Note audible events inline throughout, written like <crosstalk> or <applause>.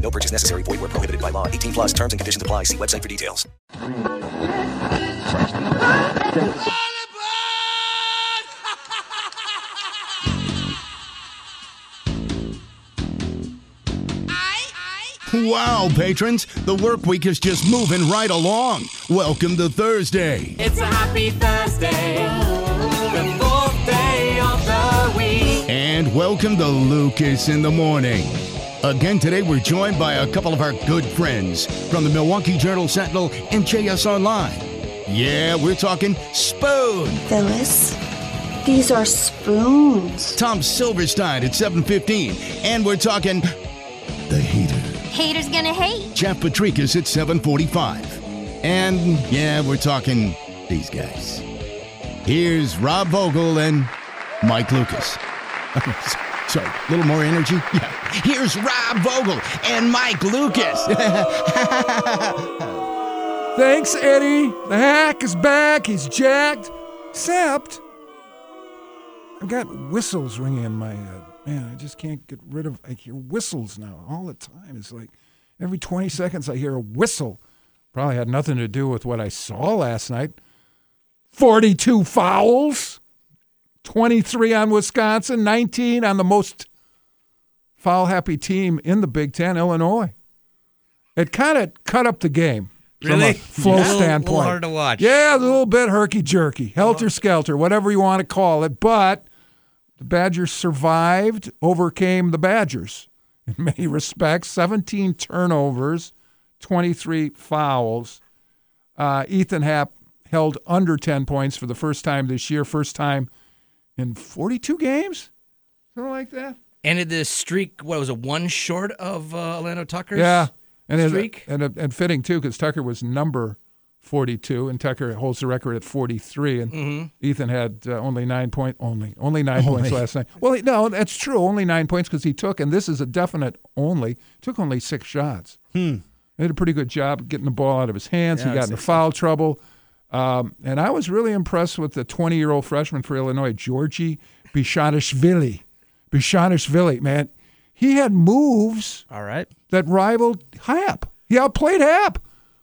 No purchase necessary. Void where prohibited by law. 18 plus terms and conditions apply. See website for details. Wow, patrons, the work week is just moving right along. Welcome to Thursday. It's a happy Thursday, the fourth day of the week. And welcome to Lucas in the Morning. Again, today we're joined by a couple of our good friends from the Milwaukee Journal Sentinel and JS Online. Yeah, we're talking Spoon. Phyllis, these are spoons. Tom Silverstein at 7.15. And we're talking The Heater. Haters gonna hate. Jeff Potrykus at 745. And yeah, we're talking these guys. Here's Rob Vogel and Mike Lucas. <laughs> Sorry, a little more energy? <laughs> Yeah. Here's Rob Vogel and Mike Lucas. <laughs> Thanks, Eddie. The hack is back. He's jacked. Except, I've got whistles ringing in my head. Man, I just can't get rid of. I hear whistles now all the time. It's like every 20 seconds I hear a whistle. Probably had nothing to do with what I saw last night. 42 fouls, 23 on Wisconsin, 19 on the most foul happy team in the Big Ten, Illinois. It kind of cut up the game. From Really? a flow Yeah. A standpoint. little hard to watch. Yeah, a little bit herky jerky, helter skelter, whatever you want to call it. But the Badgers survived, overcame the Badgers in <laughs> many respects. 17 turnovers, 23 fouls. Uh, Ethan Happ held under 10 points for the first time this year, first time in 42 games, something like that. Ended the streak, what was it, one short of uh, Alando Tucker's? Yeah, and it- streak? and and fitting too because Tucker was number forty-two, and Tucker holds the record at forty-three, and Mm-hmm. Ethan had uh, only nine point only only nine points last night. Well, he- no, that's true, only nine points because he took, and this is a definite only took only six shots. Hmm. He did a pretty good job getting the ball out of his hands. Yeah, he got say into foul trouble. Um, and I was really impressed with the 20 year old freshman for Illinois, Giorgi Bezhanishvili. Bezhanishvili, man. He had moves All right. that rivaled Happ. He outplayed Happ.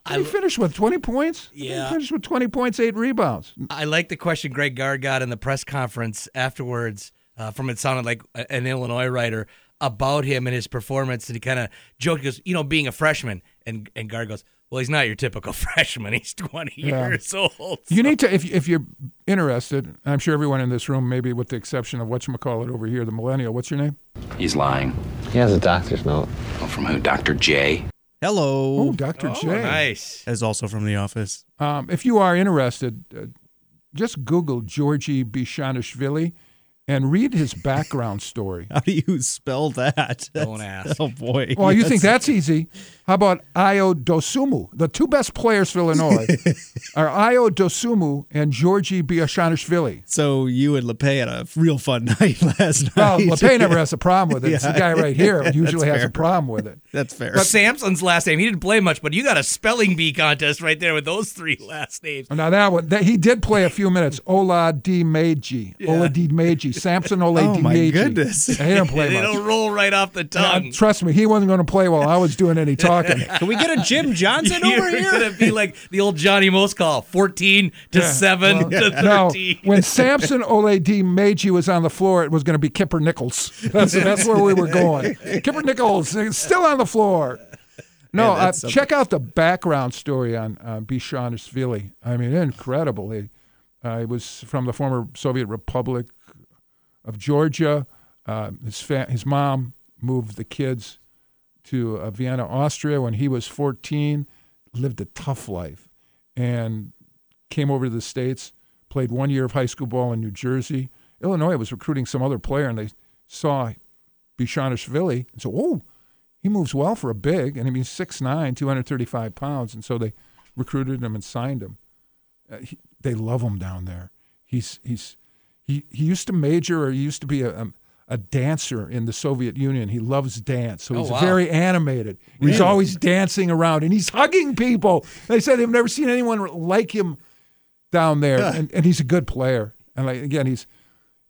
He finished with 20 points. Yeah. He finished with 20 points, eight rebounds. I like the question Greg Gard got in the press conference afterwards uh, from it sounded like an Illinois writer about him and his performance. And he kind of joked, he goes, you know, being a freshman. And, and Gard goes, well, he's not your typical <laughs> freshman. He's 20 Yeah. years old. You need to, if, if you're interested, I'm sure everyone in this room, maybe with the exception of whatchamacallit over here, the millennial, what's your name? He's lying. He has a doctor's note. Oh, from who? Dr. J? Hello. Oh, Dr. Oh, J. nice. Is also from The Office. Um, if you are interested, uh, just Google Giorgi Bezhanishvili and read his background story. <laughs> How do you spell that? Don't ask. Oh boy. Well, you think That's- that's easy. How about Ayo Dosunmu? The two best players for Illinois <laughs> are Ayo Dosunmu and Giorgi Bezhanishvili. so? You and Lepay had a real fun <laughs> night last night. Well, Lepay never has a problem with it. It's the guy right here who usually That's has a problem with it. That's fair. But Samson's last name, he didn't play much, but you got a spelling bee contest right there with those three last names. Now that one, that, he did play a few minutes. Ola Di Meiji, Ola Di Meiji, Samson Ola Oh, my Meiji. goodness. He didn't play <laughs> much. don't roll right off the tongue. trust me, he wasn't going to play while I was doing any talking. <laughs> Can we get a Jim Johnson <laughs> You're over here? gonna be like the old Johnny Most call, fourteen to Yeah, seven well, to no, thirteen. when Samson Oladimeji was on the floor, it was going to be Kipper Nichols. That's, that's where we were going. Kipper Nichols is still on the floor. No, Yeah, uh, that's something. check out the background story on uh, Bezhanishvili. I mean, incredible. He, uh, he was from the former Soviet Republic of Georgia. Uh, his fa- his mom moved the kids to uh, Vienna, Austria when he was 14. Lived a tough life, and came over to the states. Played one year of high school ball in New Jersey. Illinois was recruiting some other player, and they saw Bezhanishvili and so, oh, he moves well for a big, and I mean 6'9", 235 pounds, and so they recruited him and signed him. Uh, he, they love him down there. He's he's he he used to major or he used to be a, a a dancer in the Soviet Union. He loves dance, so Oh, he's wow. very animated. He's always dancing around and he's hugging people. They said they've never seen anyone like him down there, and, and he's a good player. And like again, he's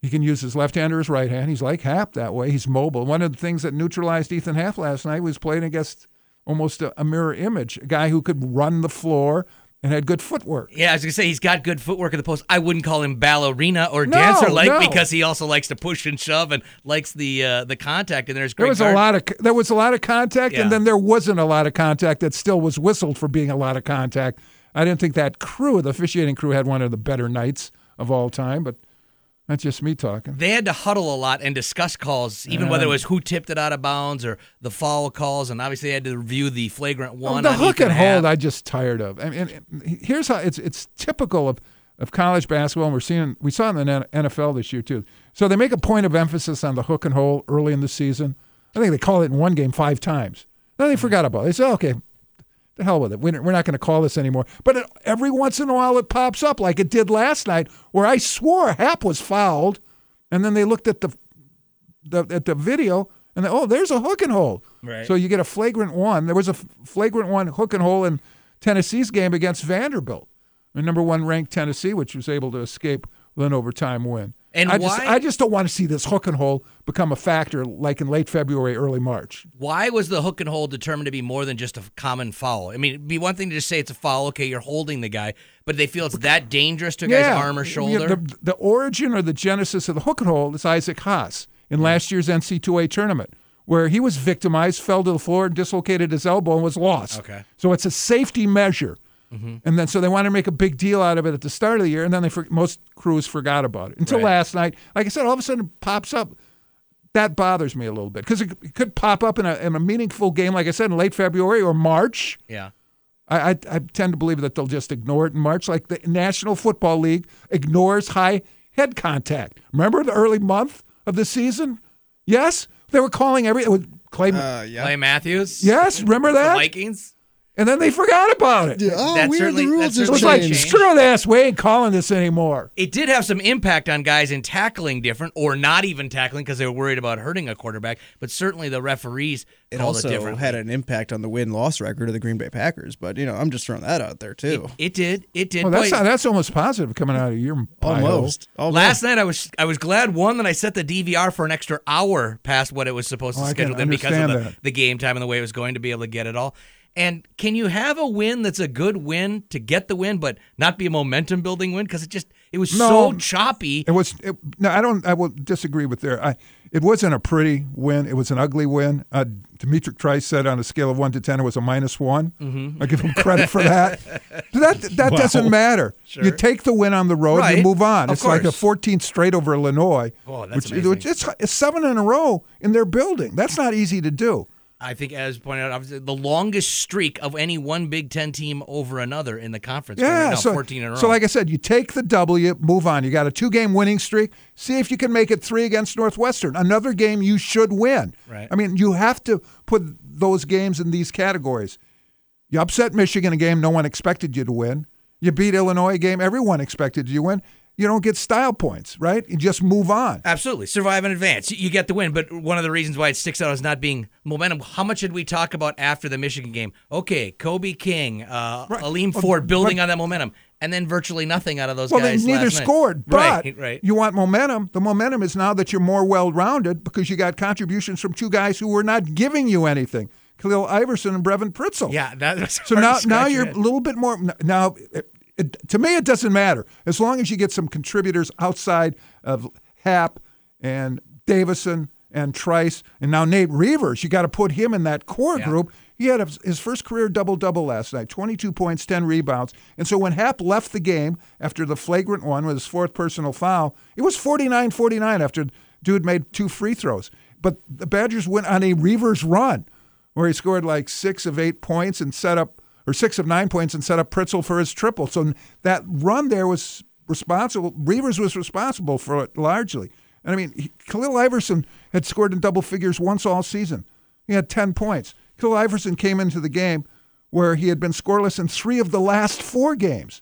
he can use his left hand or his right hand. He's like Happ that way. He's mobile. One of the things that neutralized Ethan Happ last night was playing against almost a, a mirror image, a guy who could run the floor and had good footwork. Yeah, I was gonna say he's got good footwork in the post. I wouldn't call him ballerina or No, dancer like no. because he also likes to push and shove and likes the uh, the contact. And there's There was a lot of there was a lot of contact, Yeah. and then there wasn't a lot of contact that still was whistled for being a lot of contact. I didn't think that crew, the officiating crew, had one of the better nights of all time, but that's just me talking. They had to huddle a lot and discuss calls, even whether it was who tipped it out of bounds or the foul calls, and obviously they had to review the flagrant oh, one. the on hook and hold, I just tired of. I mean, and here's how it's it's typical of, of college basketball, and we're seeing we saw it in the NFL this year too. So they make a point of emphasis on the hook and hold early in the season. I think they call it in one game five times. Then they mm-hmm. forgot about it. They say, okay, the hell with it. We're not going to call this anymore. But it, every once in a while, it pops up like it did last night, where I swore Happ was fouled, and then they looked at the the at the video and they, oh, there's a hook and hole. Right. So you get a flagrant one. There was a flagrant one hook and hole in Tennessee's game against Vanderbilt, the number one ranked Tennessee, which was able to escape with an overtime win. And I just I just don't want to see this hook and hole become a factor like in late February, early March. Why was the hook and hold determined to be more than just a common foul? I mean, it'd be one thing to just say it's a foul. Okay, you're holding the guy, but they feel it's that dangerous to a guy's arm or Yeah, shoulder. The, the origin or the genesis of the hook and hold is Isaac Haas in hmm. last year's NC2A tournament, where he was victimized, fell to the floor, dislocated his elbow, and was lost. Okay. So it's a safety measure. And then so they wanted to make a big deal out of it at the start of the year, and then they for, most crews forgot about it until Right. last night. Like I said, all of a sudden it pops up. That bothers me a little bit because it, it could pop up in a, in a meaningful game, like I said, in late February or March. yeah. I, I, I tend to believe that they'll just ignore it in March, like the National Football League ignores high head contact. Remember the early month of the season? Yes, they were calling every it was Clay. Uh, yeah. Clay Matthews. yes, remember The that? Vikings. And then they forgot about it. Yeah, Oh, That weird. certainly- the rules It just was like, changed. changed. screw this. We ain't calling this anymore. It did have some impact on guys in tackling different or not even tackling because they were worried about hurting a quarterback. But certainly the referees It also it had an impact on the win loss record of the Green Bay Packers. But, you know, I'm just throwing that out there, too. It did. It did. Well, that's not, that's almost positive coming out of your. Almost. Almost. Last night I was I was glad one that I set the DVR for an extra hour past what it was supposed Oh, to I schedule in because of the, the game time and the way it was going to be able to get it all. And can you have a win that's a good win to get the win, but not be a momentum building win because it just it was No. so choppy. It was it, no, I don't. I will disagree with there. I, it wasn't a pretty win. It was an ugly win. Uh, D'Mitrik Trice said on a scale of one to ten, it was a minus one. Mm-hmm. I give him credit for that. <laughs> that that doesn't matter. You take the win on the road, Right. you move on. Of it's like a 14th straight over Illinois. Oh, that's which, which it's, it's seven in a row in their building. That's not easy to do. I think, as pointed out, obviously, the longest streak of any one Big Ten team over another in the conference. Yeah, now so, 14 in a row. so like I said, you take the W, move on. You got a two-game winning streak. See if you can make it three against Northwestern. Another game you should win. Right. I mean, you have to put those games in these categories. You upset Michigan a game no one expected you to win. You beat Illinois a game everyone expected you to win. You don't get style points, right? You just move on. Absolutely. Survive in advance. You get the win. But one of the reasons why it sticks out is not being momentum. How much did we talk about after the Michigan game? Okay, Kobe King, uh, Right. Aleem Well, Ford building but- on that momentum. And then virtually nothing out of those Well, they guys. neither last night. scored, but right, <laughs> right. you want momentum. The momentum is now that you're more well-rounded because you got contributions from two guys who were not giving you anything, Khalil Iverson and Brevin Pritzl. yeah, that, that's So now, now you're a little bit more. Now, it, to me, it doesn't matter as long as you get some contributors outside of Happ and Davison and Trice, and now Nate Reuvers. You got to put him in that core Yeah. group. He had a, his first career double double last night 22 points, 10 rebounds. And so when Happ left the game after the flagrant one with his fourth personal foul, it was 49 49 after dude made two free throws. But the Badgers went on a Reuvers run where he scored like six of eight points and set up, or six of nine points and set up Pritzl for his triple. So that run there was responsible. Reuvers was responsible for it largely. And I mean, he, Khalil Iverson had scored in double figures once all season. He had 10 points. Khalil Iverson came into the game where he had been scoreless in three of the last four games.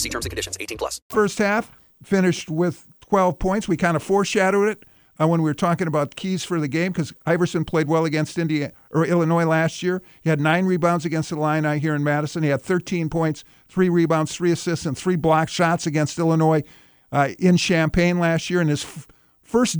See terms and conditions. 18 plus. first half, finished with 12 points. We kind of foreshadowed it uh, when we were talking about keys for the game because Iverson played well against India or Illinois last year. He had nine rebounds against the Illini here in Madison. He had 13 points, three rebounds, three assists, and three block shots against Illinois uh, in Champaign last year. And his f- first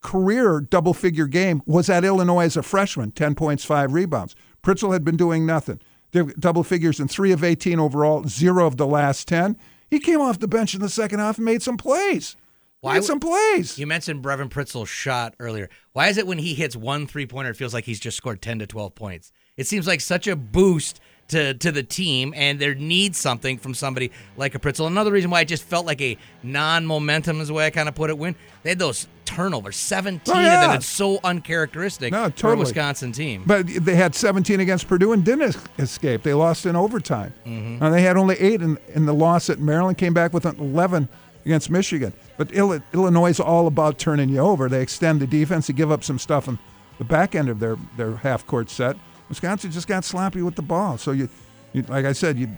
career double figure game was at Illinois as a freshman 10 points, five rebounds. Pritzl had been doing nothing. Double figures in three of 18 overall, zero of the last 10. He came off the bench in the second half and made some plays. Why made some plays. You mentioned Brevin Pritzl's shot earlier. Why is it when he hits one three pointer, it feels like he's just scored 10 to 12 points? It seems like such a boost to, to the team, and there needs something from somebody like a Pritzl. Another reason why it just felt like a non momentum is the way I kind of put it when they had those turnovers 17 Oh, of them. It's so uncharacteristic No, for a totally. Wisconsin team. But they had 17 against Purdue and didn't escape. They lost in overtime. Mm-hmm. And they had only eight in, in the loss at Maryland, came back with an 11 against Michigan. But Illinois is all about turning you over. They extend the defense, they give up some stuff on the back end of their, their half court set. Wisconsin just got sloppy with the ball. So, you, you like I said, you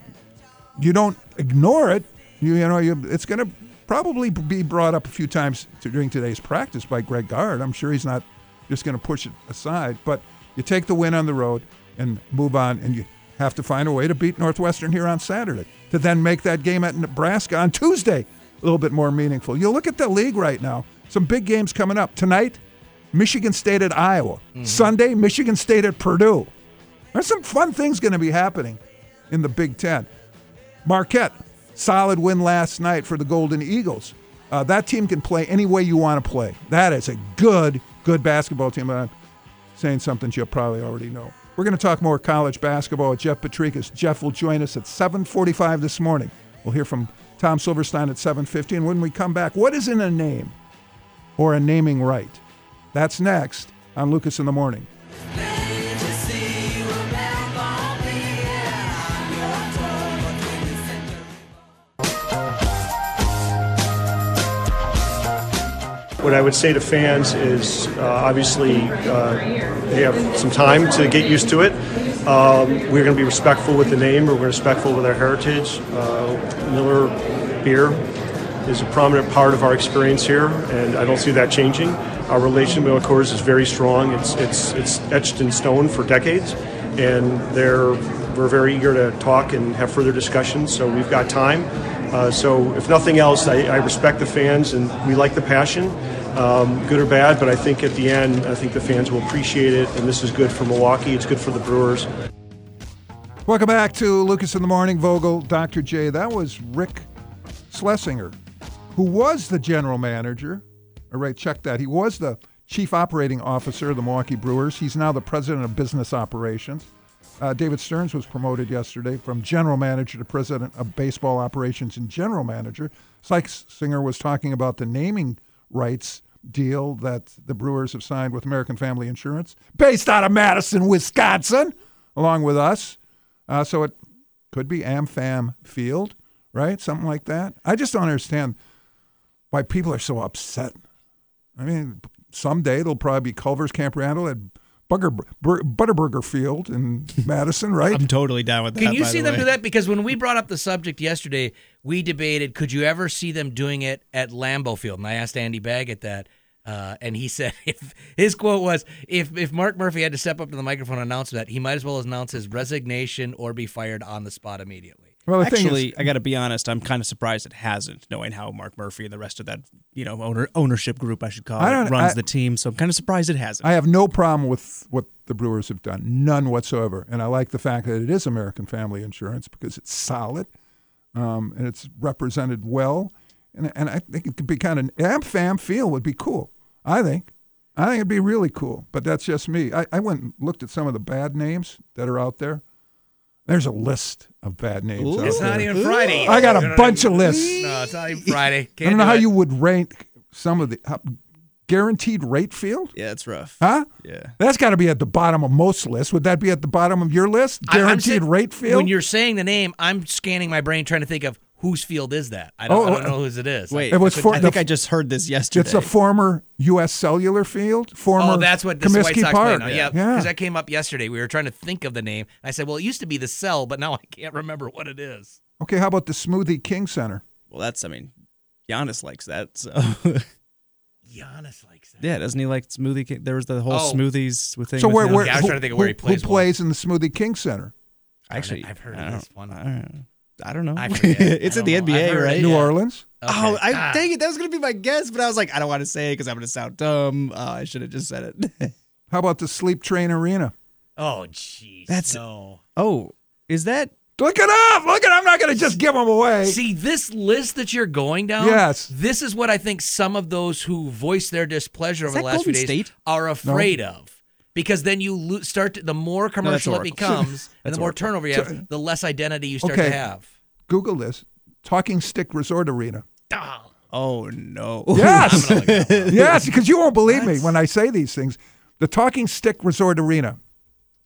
you don't ignore it. You, you know, you, it's going to probably be brought up a few times to, during today's practice by Greg Gard. I'm sure he's not just going to push it aside. But you take the win on the road and move on, and you have to find a way to beat Northwestern here on Saturday to then make that game at Nebraska on Tuesday a little bit more meaningful. You look at the league right now. Some big games coming up tonight. Michigan State at Iowa. Mm-hmm. Sunday, Michigan State at Purdue. There's some fun things going to be happening in the Big Ten. Marquette, solid win last night for the Golden Eagles. Uh, that team can play any way you want to play. That is a good, good basketball team. I'm saying something you'll probably already know. We're going to talk more college basketball with Jeff Potrykus. Jeff will join us at 7:45 this morning. We'll hear from Tom Silverstein at 7:50, and when we come back, what is in a name or a naming right? That's next on Lucas in the Morning. What I would say to fans is uh, obviously uh, they have some time to get used to it. Um, we're going to be respectful with the name, we're respectful with our heritage. Uh, Miller beer is a prominent part of our experience here, and I don't see that changing. Our relationship with Coors is very strong. It's, it's, it's etched in stone for decades, and they're, we're very eager to talk and have further discussions, so we've got time. Uh, so, if nothing else, I, I respect the fans and we like the passion, um, good or bad. But I think at the end, I think the fans will appreciate it, and this is good for Milwaukee. It's good for the Brewers. Welcome back to Lucas in the Morning, Vogel, Dr. J. That was Rick Schlesinger, who was the general manager. All right, check that. He was the chief operating officer of the Milwaukee Brewers. He's now the president of business operations. Uh, David Stearns was promoted yesterday from general manager to president of baseball operations and general manager. Schlesinger was talking about the naming rights deal that the Brewers have signed with American Family Insurance, based out of Madison, Wisconsin, along with us. Uh, so it could be AmFam Field, right? Something like that. I just don't understand why people are so upset. I mean, someday it'll probably be Culver's Camp Randall at Bugger, Bur- Butterburger Field in <laughs> Madison, right? I'm totally down with that. Can you by see the them way. do that? Because when we brought up the subject yesterday, we debated could you ever see them doing it at Lambeau Field? And I asked Andy Baggot that, uh, and he <laughs> said if his quote was if if Mark Murphy had to step up to the microphone and announce that, he might as well announce his resignation or be fired on the spot immediately. Well, Actually, is- I got to be honest. I'm kind of surprised it hasn't, knowing how Mark Murphy and the rest of that, you know, owner, ownership group, I should call I it, runs I- the team. So I'm kind of surprised it hasn't. I have no problem with what the Brewers have done, none whatsoever. And I like the fact that it is American Family Insurance because it's solid um, and it's represented well. And, and I think it could be kind of AmFam feel would be cool. I think. I think it'd be really cool. But that's just me. I, I went and looked at some of the bad names that are out there. There's a list of bad names. Ooh. It's not even Friday. I got a bunch of lists. No, it's not even Friday. I Can't don't know do how it. you would rank some of the how, guaranteed rate field. Yeah, it's rough. Huh? Yeah. That's got to be at the bottom of most lists. Would that be at the bottom of your list? I- Guaranteed saying- rate field. When you're saying the name, I'm scanning my brain trying to think of whose field is that. I don't, Oh, I don't uh, know whose it is. Wait, It was I think the- I just heard this yesterday. it's a former U.S. Cellular Field. Former Oh, that's what this White Sox Park. play now. Yeah, yeah. because that came up yesterday. We were trying to think of the name. I said, well, it used to be the Cell, but now I can't remember what it is. Okay, how about the Smoothie King Center? well, that's I mean, Giannis likes that. So Giannis likes that. yeah, doesn't he like smoothie? King? There was the whole Oh. smoothies with thing. So where, where Yeah, I was who, trying to think of where he who- plays well. in the Smoothie King Center? Actually, I've heard I of don't- this one. I don't, know. I <laughs> forget. it's I in the don't know. I've NBA, heard right? New yeah. Orleans. Oh, I Ah. dang it! That was gonna be my guess, but I was like, I don't want to say it because I'm gonna sound dumb. Oh, I should have just said it. <laughs> How about the Sleep Train Arena? Oh, jeez. That's- no. oh, is that? Look it up. Look it. I'm not going to just give them away. See, this list that you're going down, Yes. this is what I think some of those who voice their displeasure Is over the that last few days State? are afraid of. Because then you lo- start to, the more commercial it <laughs> becomes and the more Oracle. turnover you have, the less identity you start Okay. to have. Google this. Talking Stick Resort Arena. Oh, Oh no! Yes. <laughs> I'm gonna look it up. <laughs> yes, because you won't believe me when I say these things. The Talking Stick Resort Arena.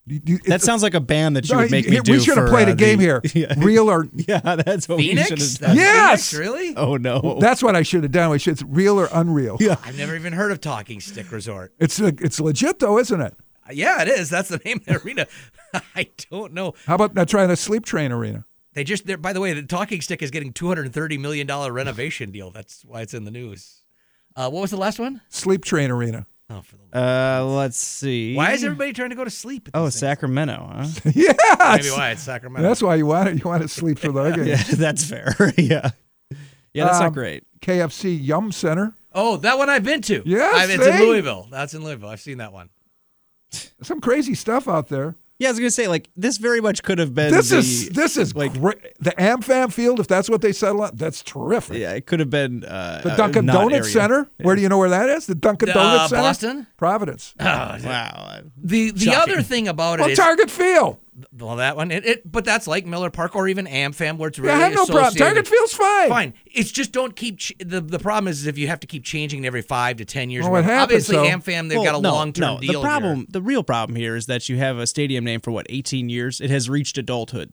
You- you- That it's- sounds like a band that you would make here- me do. we should have played uh, a game the- here. <laughs> Yeah. Real or <laughs> Yeah, that's what we Phoenix? should have done. Yes! Phoenix, really? Oh no! that's what I should have done. We it's real or unreal. Yeah. I've never even heard of Talking Stick Resort. It's a, it's legit though, isn't it? Yeah, it is. That's the name of the arena. <laughs> I don't know. How about now trying the sleep train arena? They just, they're, by the way, the Talking Stick is getting $230 million renovation deal. That's why it's in the news. Uh, what was the last one? Sleep train arena. Oh, for the Uh, let's see. Why is everybody trying to go to sleep? At Oh, these things? Sacramento, huh? <laughs> <laughs> yeah. Maybe why it's Sacramento. That's why you want it. You want to sleep for the game. yeah, <laughs> that's fair. yeah, yeah, that's Um, not great. KFC Yum Center. Oh, that one I've been to. Yeah, I've, it's in see? Louisville. That's in Louisville. I've seen that one. Some crazy stuff out there. Yeah, I was gonna say like this very much could have been. This the, is this is like- great. The AmFam Field, if that's what they settle on, that's terrific. Yeah, it could have been uh, The uh, Dunkin' Donuts area. Center. Where do you know where that is? The Dunkin' Uh, Donuts Center. Boston? Providence. Oh, Wow. the the Shocking. other thing about it Well, is Target Field. Well that one it, it but that's like Miller Park or even AmFam where it's really Yeah, I have no problem. Target feels fine. Fine. It's just don't keep ch- the the problem is if you have to keep changing it every five to ten years. Well, what whatever. happens, Obviously, though- AmFam they've Well, got a no, long term no, deal. The problem, here. the real problem here is that you have a stadium name for what 18 years. It has reached adulthood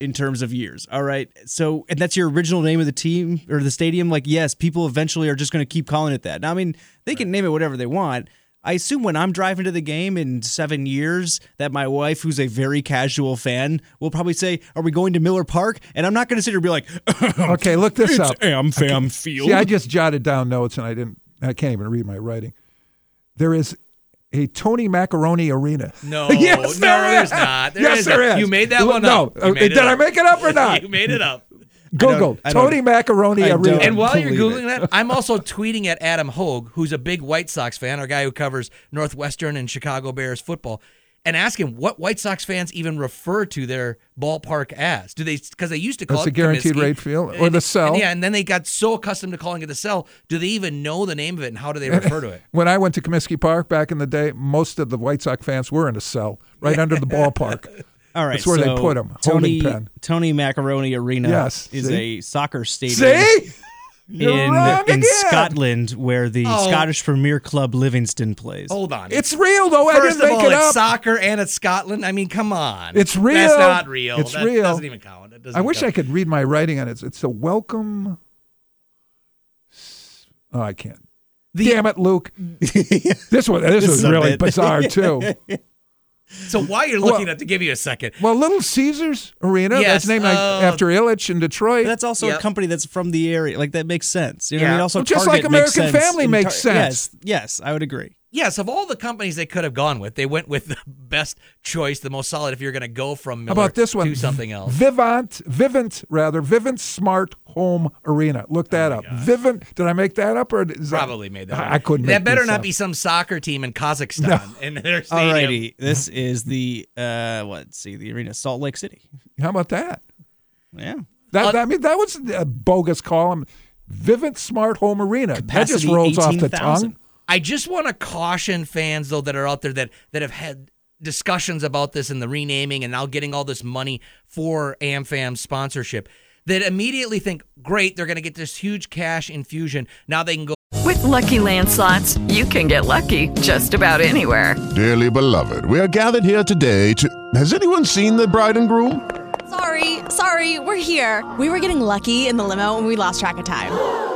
in terms of years. All right, so and that's your original name of the team or the stadium. Like, yes, people eventually are just going to keep calling it that. Now, I mean, they can name it whatever they want. I assume when I'm driving to the game in seven years, that my wife, who's a very casual fan, will probably say, "Are we going to Miller Park?" And I'm not going to sit here and be like, <laughs> Okay, look this "It's up. AmFam Field." See, I just jotted down notes and I didn't. I can't even read my writing. There is a Tony Macaroni Arena. No, <laughs> yes, no, there there's not. There yes, isn't. there is. You made that one no. up. You Uh, did I make it up or <laughs> not? you made it up. Google Tony Macaroni Arena. And while you're believe googling that, I'm also <laughs> tweeting at Adam Hoge, who's a big White Sox fan, our guy who covers Northwestern and Chicago Bears football, and ask him what White Sox fans even refer to their ballpark as. Do they? Because they used to call That's it a guaranteed Comiskey. rate field, or And- the cell. and yeah, and then they got so accustomed to calling it the cell. Do they even know the name of it, and how do they refer to it? <laughs> when I went to Comiskey Park back in the day, most of the White Sox fans were in a cell right under the ballpark. <laughs> All right, That's where they put put 'em, Tony pen. Tony Macaroni Arena Yes, is see? a soccer stadium See? <laughs> You're in wrong in again. Scotland where the Oh. Scottish Premier Club Livingston plays. Hold on. It's real though. I First didn't of make all, it it's up. soccer and it's Scotland. I mean, come on. It's real. That's not real. It's that real. doesn't even count. It doesn't I wish count. I could read my writing on it. It's a welcome. Oh, I can't. Damn it, Luke. <laughs> this one, this, This was is really bizarre too. <laughs> So while you're looking at to give you a second, Well, Little Caesars Arena. Yes, that's named uh, after Ilitch in Detroit. But that's also Yep. a company that's from the area. Like that makes sense. You know what I mean? Also, Well, just Target like American sense Family in makes sense. Yes, yes, I would agree. Yes, of all the companies they could have gone with, they went with <laughs> the best choice, the most solid. If you're going to go from How about this one? to something else, Vivant, Vivint, rather, Vivint Smart Home Arena. Look that up. Vivint. Did I make that up, or is that- Oh probably made that. I, up. I couldn't. That make better this not up. be some soccer team in Kazakhstan <laughs> in their stadium. Alrighty, this is the uh, what? See, the arena, Salt Lake City. How about that? Yeah, That, Uh, that- I mean, that was a bogus column. Vivint Smart Home Arena. that just Capacity rolls off the 18,000. tongue. I just want to caution fans though that are out there that that have had discussions about this and the renaming and now getting all this money for AmFam sponsorship that immediately think, great, they're going to get this huge cash infusion. Now they can go. With Lucky Land slots, you can get lucky just about anywhere. Dearly beloved, we are gathered here today to. Has anyone seen the bride and groom? Sorry, sorry, we're here. We were getting lucky in the limo and we lost track of time.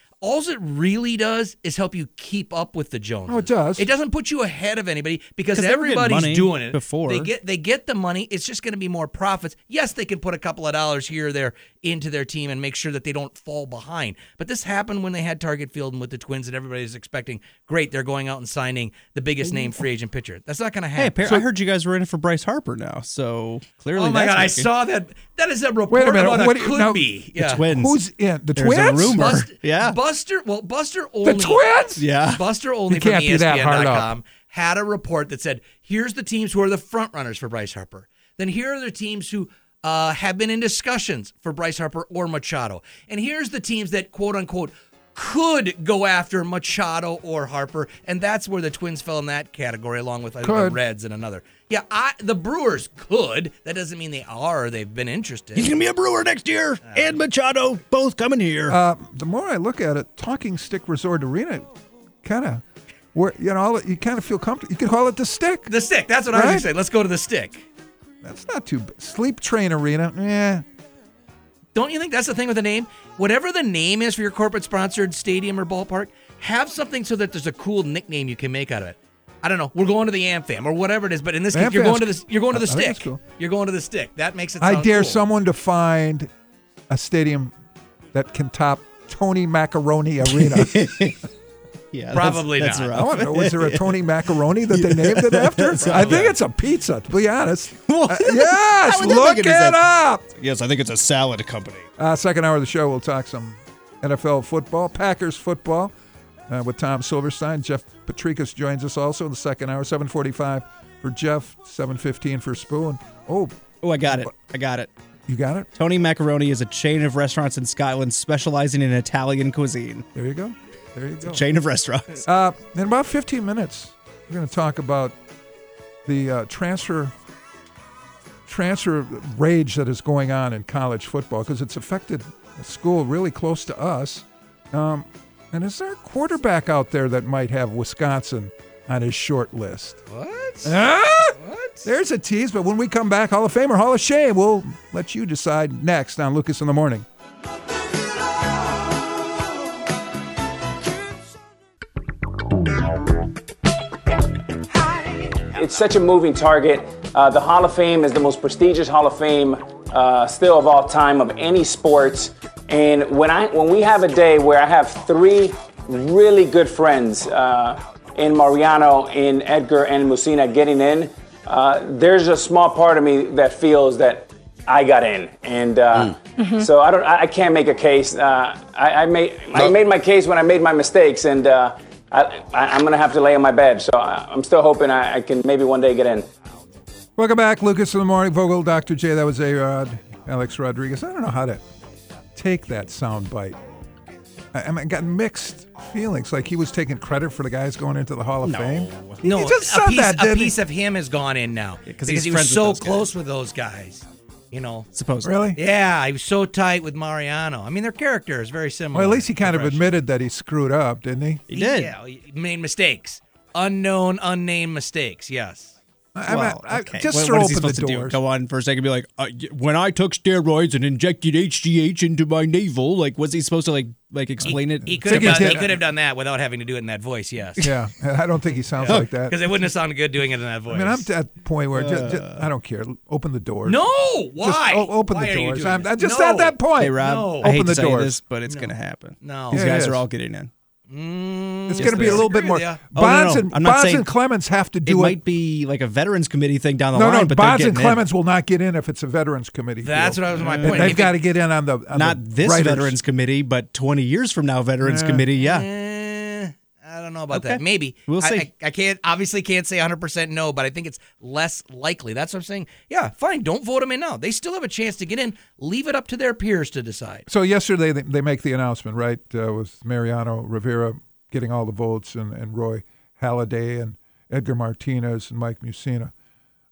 All it really does is help you keep up with the Joneses. Oh, it does. It doesn't put you ahead of anybody because 'Cause they were getting everybody's doing it before. They get they get the money. It's just going to be more profits. Yes, they can put a couple of dollars here or there into their team and make sure that they don't fall behind. But this happened when they had Target Field and with the Twins, and everybody's expecting, great, they're going out and signing the biggest name free agent pitcher. That's not going to Hey, happen. appar- I heard you guys were in it for Bryce Harper now, so clearly. Oh my that's god, I saw that. That is a report Wait a minute. about What a do you- could now- be. The Twins. Who's in the There's Twins? a rumor. Buster, yeah. Buster. Well, Buster Olney. The Twins? Yeah. Buster Olney You from can't be that hard up. ESPN.com had a report that said, "Here's the teams who are the front runners for Bryce Harper. Then here are the teams who." Uh, have been in discussions for Bryce Harper or Machado. And here's the teams that quote unquote could go after Machado or Harper, and that's where the Twins fell in that category, along with the Reds and another. Yeah, I, the Brewers could. That doesn't mean they are. or They've been interested. He's gonna be a Brewer next year, and Machado both coming here. Uh, the more I look at it, Talking Stick Resort Arena, kind of, where you know, you kind of feel comfortable. You could call it the Stick. The stick. That's what I was gonna say. Let's go to the stick. That's not too. b- Sleep Train Arena, eh? Don't you think that's the thing with the name? Whatever the name is for your corporate sponsored stadium or ballpark, have something so that there's a cool nickname you can make out of it. I don't know. We're going to the AmFam or whatever it is, but in this case, you're going to the you're going to the I stick. cool. You're going to the stick. That makes it. I dare cool. someone to find a stadium that can top Tony Macaroni Arena. <laughs> yeah, Probably that's, not. That's I rough. want to know, was there a <laughs> Tony Macaroni that they named it <laughs> after? I think it's a pizza, to be honest. <laughs> Uh, yes, look make it up. yes, I think it's a salad company. Uh, second hour of the show, we'll talk some NFL football, Packers football uh, with Tom Silverstein. Jeff Potrykus joins us also in the second hour, 745 for Jeff, 715 for Spoon. Oh, Oh, I got it. I got it. you got it? Tony Macaroni is a chain of restaurants in Scotland specializing in Italian cuisine. There you go. There you go. Chain of restaurants. Uh, in about 15 minutes, we're going to talk about the uh, transfer transfer rage that is going on in college football because it's affected a school really close to us. Um, and is there a quarterback out there that might have Wisconsin on his short list? What? Ah! There's a tease, but when we come back, Hall of Fame or Hall of Shame, we'll let you decide next on Lucas in the Morning. It's such a moving target. Uh, the Hall of Fame is the most prestigious Hall of Fame uh, still of all time of any sports. And when I when we have a day where I have three really good friends uh, in Mariano, in Edgar, and Mussina getting in, uh, there's a small part of me that feels that I got in, and uh, so I don't. I I can't make a case. Uh, I, I made I made my case when I made my mistakes, and uh, I, I, I'm gonna have to lay on my bed. So I, I'm still hoping I, I can maybe one day get in. Welcome back, Lucas in the Morning, Vogel, Dr. J. That was A Rod, Alex Rodriguez. I don't know how to take that sound bite. I, I mean, I got mixed feelings. Like he was taking credit for the guys going into the Hall of Fame. No, he just a said piece, that, a didn't he? piece of him has gone in now because he's he was friends with so those guys. close with those guys. You know, Supposedly. Really? yeah, he was so tight with Mariano. I mean, their character is very similar. Well, at least he kind of admitted that he screwed up, didn't he? He did. Yeah, he made mistakes, unknown, unnamed mistakes. Yes. I, Well, I, okay. just what, throw what is he open the supposed to do? doors. Go on for a second, and be like, uh, when I took steroids and injected HGH into my navel, like, was he supposed to like like explain it? He could have he done, he could have done that without having to do it in that voice. Yes. Yeah, I don't think he sounds <laughs> like that. Because it wouldn't have sounded good doing it in that voice. I mean, I'm at that point where just, just- I don't care. Open the doors. no, Just why? o- open Why the are doors. I'm. I'm just No. at that point. Hey Rob, No. I Open hate the say doors. this, but it's gonna happen. No. These Yeah, guys are all getting in. Mm, It's going to be a little bit more. with. Oh, no, no, Bonds no. and I'm not Bonds saying- and Clemens have to do it. might be like a veterans committee thing down the no, line, no. but Bonds and getting in. Clemens will not get in if it's a Veterans Committee. That's field. what I was my They- point. They've got to get in on the on Not the this writers. veterans committee, but 20 years from now, veterans Yeah. committee. Yeah. Eh, I don't know about Okay. that. Maybe. We'll see. I, I can't obviously can't say 100% no, but I think it's less likely. That's what I'm saying. Yeah, fine. Don't vote them in now. They still have a chance to get in. Leave it up to their peers to decide. So yesterday they, they make the announcement, right? Uh, with Mariano Rivera getting all the votes and, and Roy Halladay and Edgar Martinez and Mike Mussina.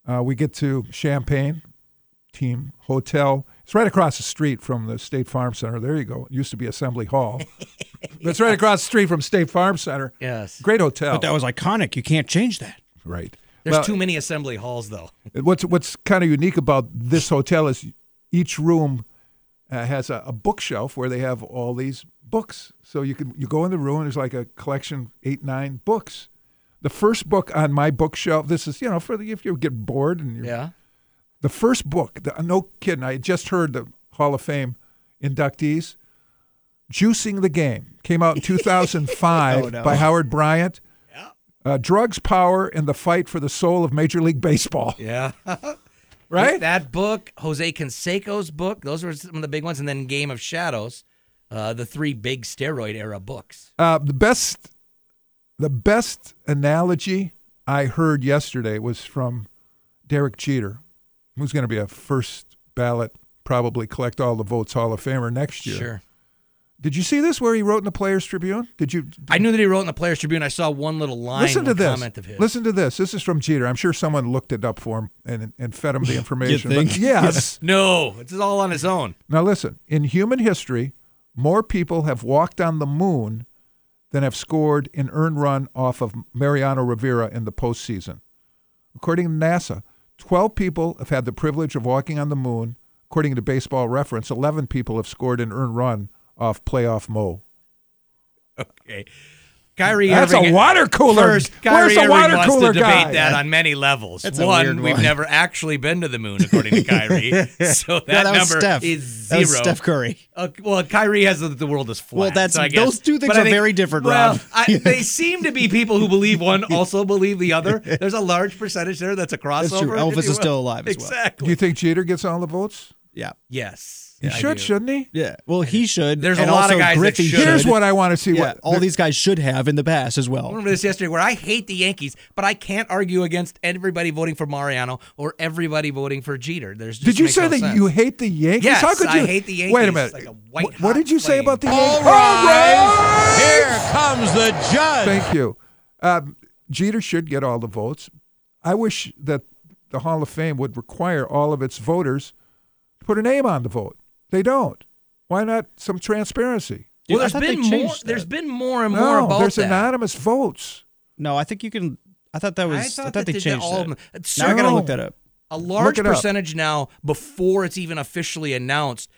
Uh, we get to Champagne Team Hotel. It's right across the street from the State Farm Center. There you go. It used to be Assembly Hall. <laughs> That's right across the street from State Farm Center. Yes. Great hotel. But that was iconic. You can't change that. right. There's Well, too many assembly halls, though. <laughs> What's what's kind of unique about this hotel is each room uh, has a, a bookshelf where they have all these books. So you can you go in the room and there's like a collection eight nine books. The first book on my bookshelf. This is you know for the, if you get bored and you're, Yeah. The first book. The, no kidding. I just heard the Hall of Fame inductees. Juicing the Game came out in <laughs> 2005 Oh, no. by Howard Bryant. Uh, drugs, power, and the fight for the soul of Major League Baseball. Yeah. <laughs> Right? That book, Jose Canseco's book, those were some of the big ones. And then Game of Shadows, uh, the three big steroid era books. Uh, the best, the best analogy I heard yesterday was from Derek Jeter, who's going to be a first ballot, probably collect all the votes Hall of Famer next year. Sure. Did you see this where he wrote in the Players Tribune? Did you I knew that he wrote in the Players Tribune. I saw one little line, listen to this? comment of his. Listen to this. This is from Jeter. I'm sure someone looked it up for him and and fed him the <laughs> information. think? yes. No, it's all on his own. Now listen. In human history, more people have walked on the moon than have scored an earned run off of Mariano Rivera in the postseason. According to NASA, 12 people have had the privilege of walking on the moon. According to Baseball Reference, 11 people have scored an earned run off playoff Mo. <laughs> Okay. Kyrie That's a water cooler. First, Where's Kyrie the Irving water wants cooler to debate guy? that on many levels. That's one, we've one. never actually been to the moon, according to Kyrie. <laughs> so that, that number Steph. is zero. That was Steph Curry. Uh, well, Kyrie has the, the world is flat. Well, that's- so I guess- those two things but I are very different, well, Rob. I, <laughs> they seem to be people who believe one <laughs> also believe the other. There's a large percentage there that's a crossover. That's true. Elvis is still alive as well. Exactly. Do you think Jeter gets all the votes? Yeah. Yes. He I should, do. shouldn't he? Yeah. Well, he should. There's a and lot of also guys that Griffey should. Here's what I want to see. Yeah, what all these guys should have in the past as I well. remember this yesterday where I hate the Yankees, but I can't argue against everybody voting for Mariano or everybody voting for Jeter. There's just Did you makes say no that sense. you hate the Yankees? Yes, How could I you? hate the Yankees. Wait a Yankees minute. like a white what, what did you say hot about the flame. Yankees? All right, here comes the judge. Thank you. Um, Jeter should get all the votes. I wish that the Hall of Fame would require all of its voters to put a name on the vote. They don't. Why not some transparency? Well, there's been more. changed There's that. been more and more No, about there's that. anonymous votes. No, I think you can. I thought that was. I thought, that they did changed all of that. them. Now I gotta No. look that up. A large it up. percentage now, before it's even officially announced,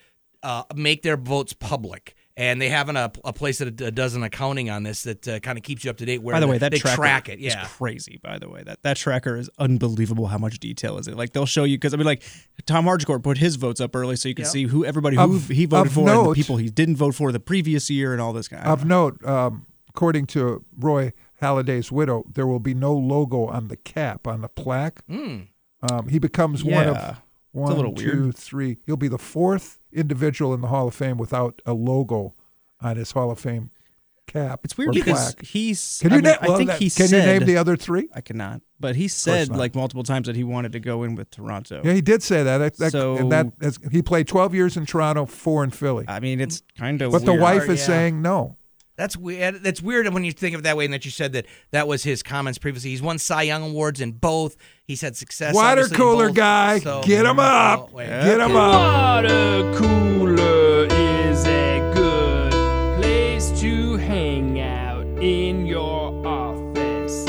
uh, make their votes public. And they have an, a, a place that does an accounting on this that uh, kind of keeps you up to date. Where By the way, that they tracker track it. is Yeah, crazy. By the way, that that tracker is unbelievable. How much detail is it? Like they'll show you because I mean, like Tom Haudricourt put his votes up early, so you can Yep. see who everybody who Of- he voted of for and the people he didn't vote for the previous year and all this kind. Of note, um, according to Roy Halladay's widow, there will be no logo on the cap on the plaque. Mm. Um, he becomes one Yeah. of It's a one, little two, weird. three. He'll be the fourth individual in the Hall of Fame without a logo on his Hall of Fame cap. It's weird or because plaque. he's. Can I you mean, na- I well, think that- he can said, you name the other three? I cannot, but he said like multiple times that he wanted to go in with Toronto. Yeah, he did say that. that, that So- and that as, he played 12 years in Toronto, four in Philly. I mean, it's kind of. but the wife is yeah. saying no. That's weird. That's weird when you think of it that way, and that you said that that was his comments previously. He's won Cy Young awards in both. He's had success. Water cooler both. guy, So- get him up. Oh, wait. Get him up. Water cooler is a good place to hang out in your office.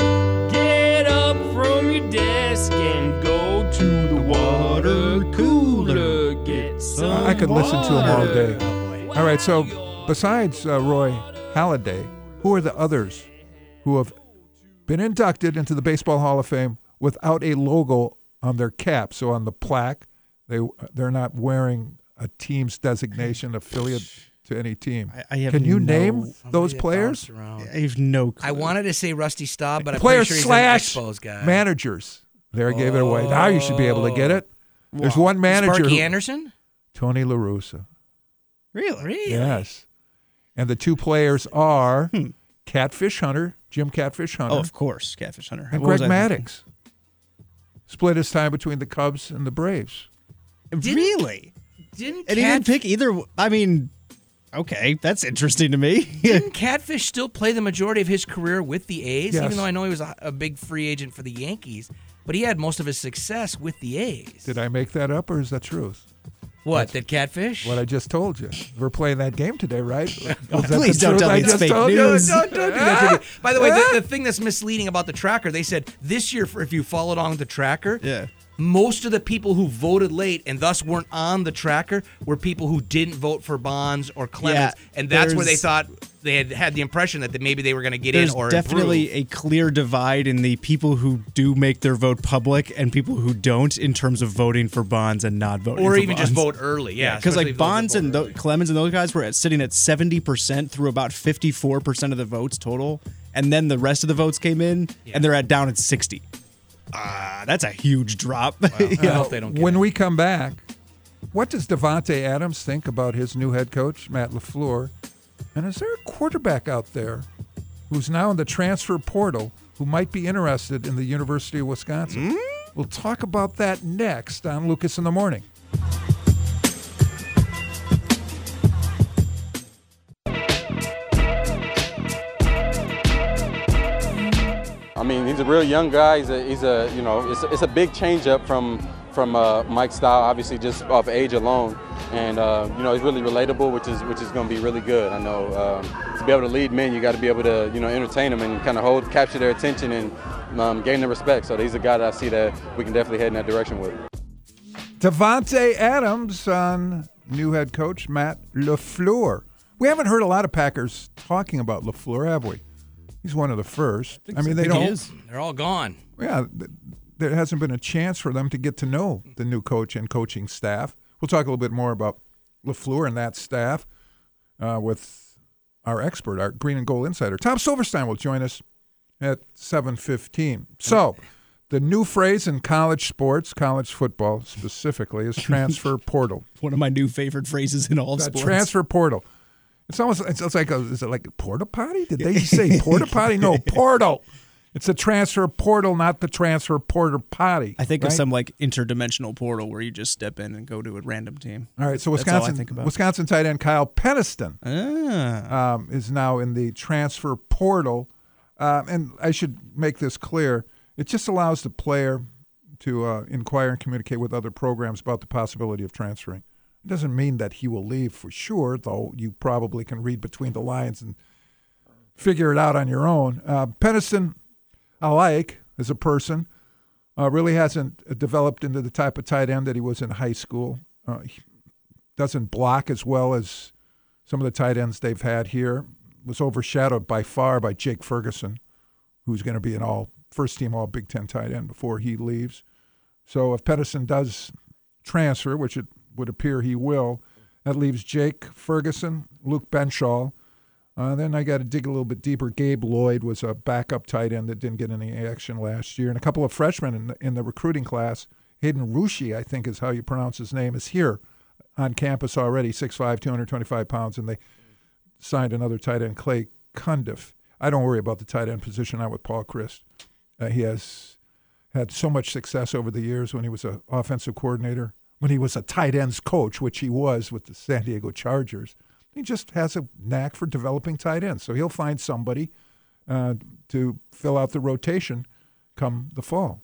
Get up from your desk and go to the water cooler. Get some I could listen to him all day. Oh, All right, so besides uh, Roy Halladay, who are the others who have been inducted into the Baseball Hall of Fame without a logo on their cap? So on the plaque, they they're not wearing a team's designation <laughs> affiliate to any team. I- I have Can you no- name those players? I have no. Clue. I wanted to say Rusty Staub, but I'm Players pretty sure slash he's an guy. managers. There, I gave it away. Now you should be able to get it. There's one manager, Sparky who- Anderson. Tony La Russa. really. Really? Yes. And the two players are Hmm. Catfish Hunter, Jim Catfish Hunter. Oh, of course, Catfish Hunter. And What Greg was I thinking? Maddux split his time between the Cubs and the Braves. really? Didn't And he didn't pick either. I mean, okay, that's interesting to me. Didn't <laughs> Catfish still play the majority of his career with the A's? Yes. Even though I know he was a, a big free agent for the Yankees, but he had most of his success with the A's. Did I make that up or is that truth? What? That Catfish? What I just told you. We're playing that game today, right? <laughs> Oh, please don't tell me it's fake news. Don't, don't do that. By the way, the, the <laughs> thing that's misleading about the tracker, they said this year, if you followed on the tracker, yeah. Most of the people who voted late and thus weren't on the tracker were people who didn't vote for Bonds or Clemens, Yeah, and that's where they thought they had had the impression that maybe they were going to get There's in or definitely improve. a clear divide in the people who do make their vote public and people who don't in terms of voting for Bonds and not voting or even just vote early. Yeah, because especially like Bonds and early. Clemens and those guys were at, sitting at 70% through about 54% of the votes total. And then the rest of the votes came in and they're at down at 60. Ah, that's a huge drop. <laughs> Yeah. Uh, when we come back, what does Davante Adams think about his new head coach, Matt LaFleur? And is there a quarterback out there who's now in the transfer portal who might be interested in the University of Wisconsin? We'll talk about that next on Lucas in the Morning. I mean, he's a real young guy. He's a, he's a you know, it's it's a big change up from from uh, Mike's style, obviously just off age alone. And uh, you know, he's really relatable, which is which is going to be really good. I know um, to be able to lead men, you got to be able to you know entertain them and kind of hold, capture their attention and um, gain their respect. So he's a guy that I see that we can definitely head in that direction with. Davante Adams on new head coach Matt LaFleur. We haven't heard a lot of Packers talking about LaFleur, have we? He's one of the first. I, mean, they don't. They're all gone. Yeah, there hasn't been a chance for them to get to know the new coach and coaching staff. We'll talk a little bit more about LaFleur and that staff uh, with our expert, our green and gold insider. Tom Silverstein will join us at 7.15. So the new phrase in college sports, college football specifically, is <laughs> transfer portal. One of my new favorite phrases in all of That sports. transfer portal. It's almost it's, it's like a, is it like a porta potty? Did they <laughs> say porta potty? No, portal. It's a transfer portal, not the transfer porter potty. I think right? of some like interdimensional portal where you just step in and go to a random team. All right, so That's all I Wisconsin, think about. Wisconsin tight end Kyle Penniston Ah. um, is now in the transfer portal, um, and I should make this clear: it just allows the player to uh, inquire and communicate with other programs about the possibility of transferring. It doesn't mean that he will leave for sure, though. You probably can read between the lines and figure it out on your own. Uh, I like as a person. Uh, really hasn't developed into the type of tight end that he was in high school. Uh, he doesn't block as well as some of the tight ends they've had here. Was overshadowed by far by Jake Ferguson, who's going to be an all first team All Big Ten tight end before he leaves. So if Pedersen does transfer, which it would appear he will, that leaves Jake Ferguson, Luke Benzschawel. Uh, then I got to dig a little bit deeper. Gabe Lloyd was a backup tight end that didn't get any action last year, and a couple of freshmen in the, in the recruiting class. Hayden Rucci, I think is how you pronounce his name, is here on campus already, 6'5", 225 pounds, and they signed another tight end, Clay Cundiff. I don't worry about the tight end position. I'm with Paul Chryst. Uh, he has had so much success over the years when he was an offensive coordinator, when he was a tight ends coach, which he was with the San Diego Chargers. He just has a knack for developing tight ends. So he'll find somebody uh, to fill out the rotation come the fall.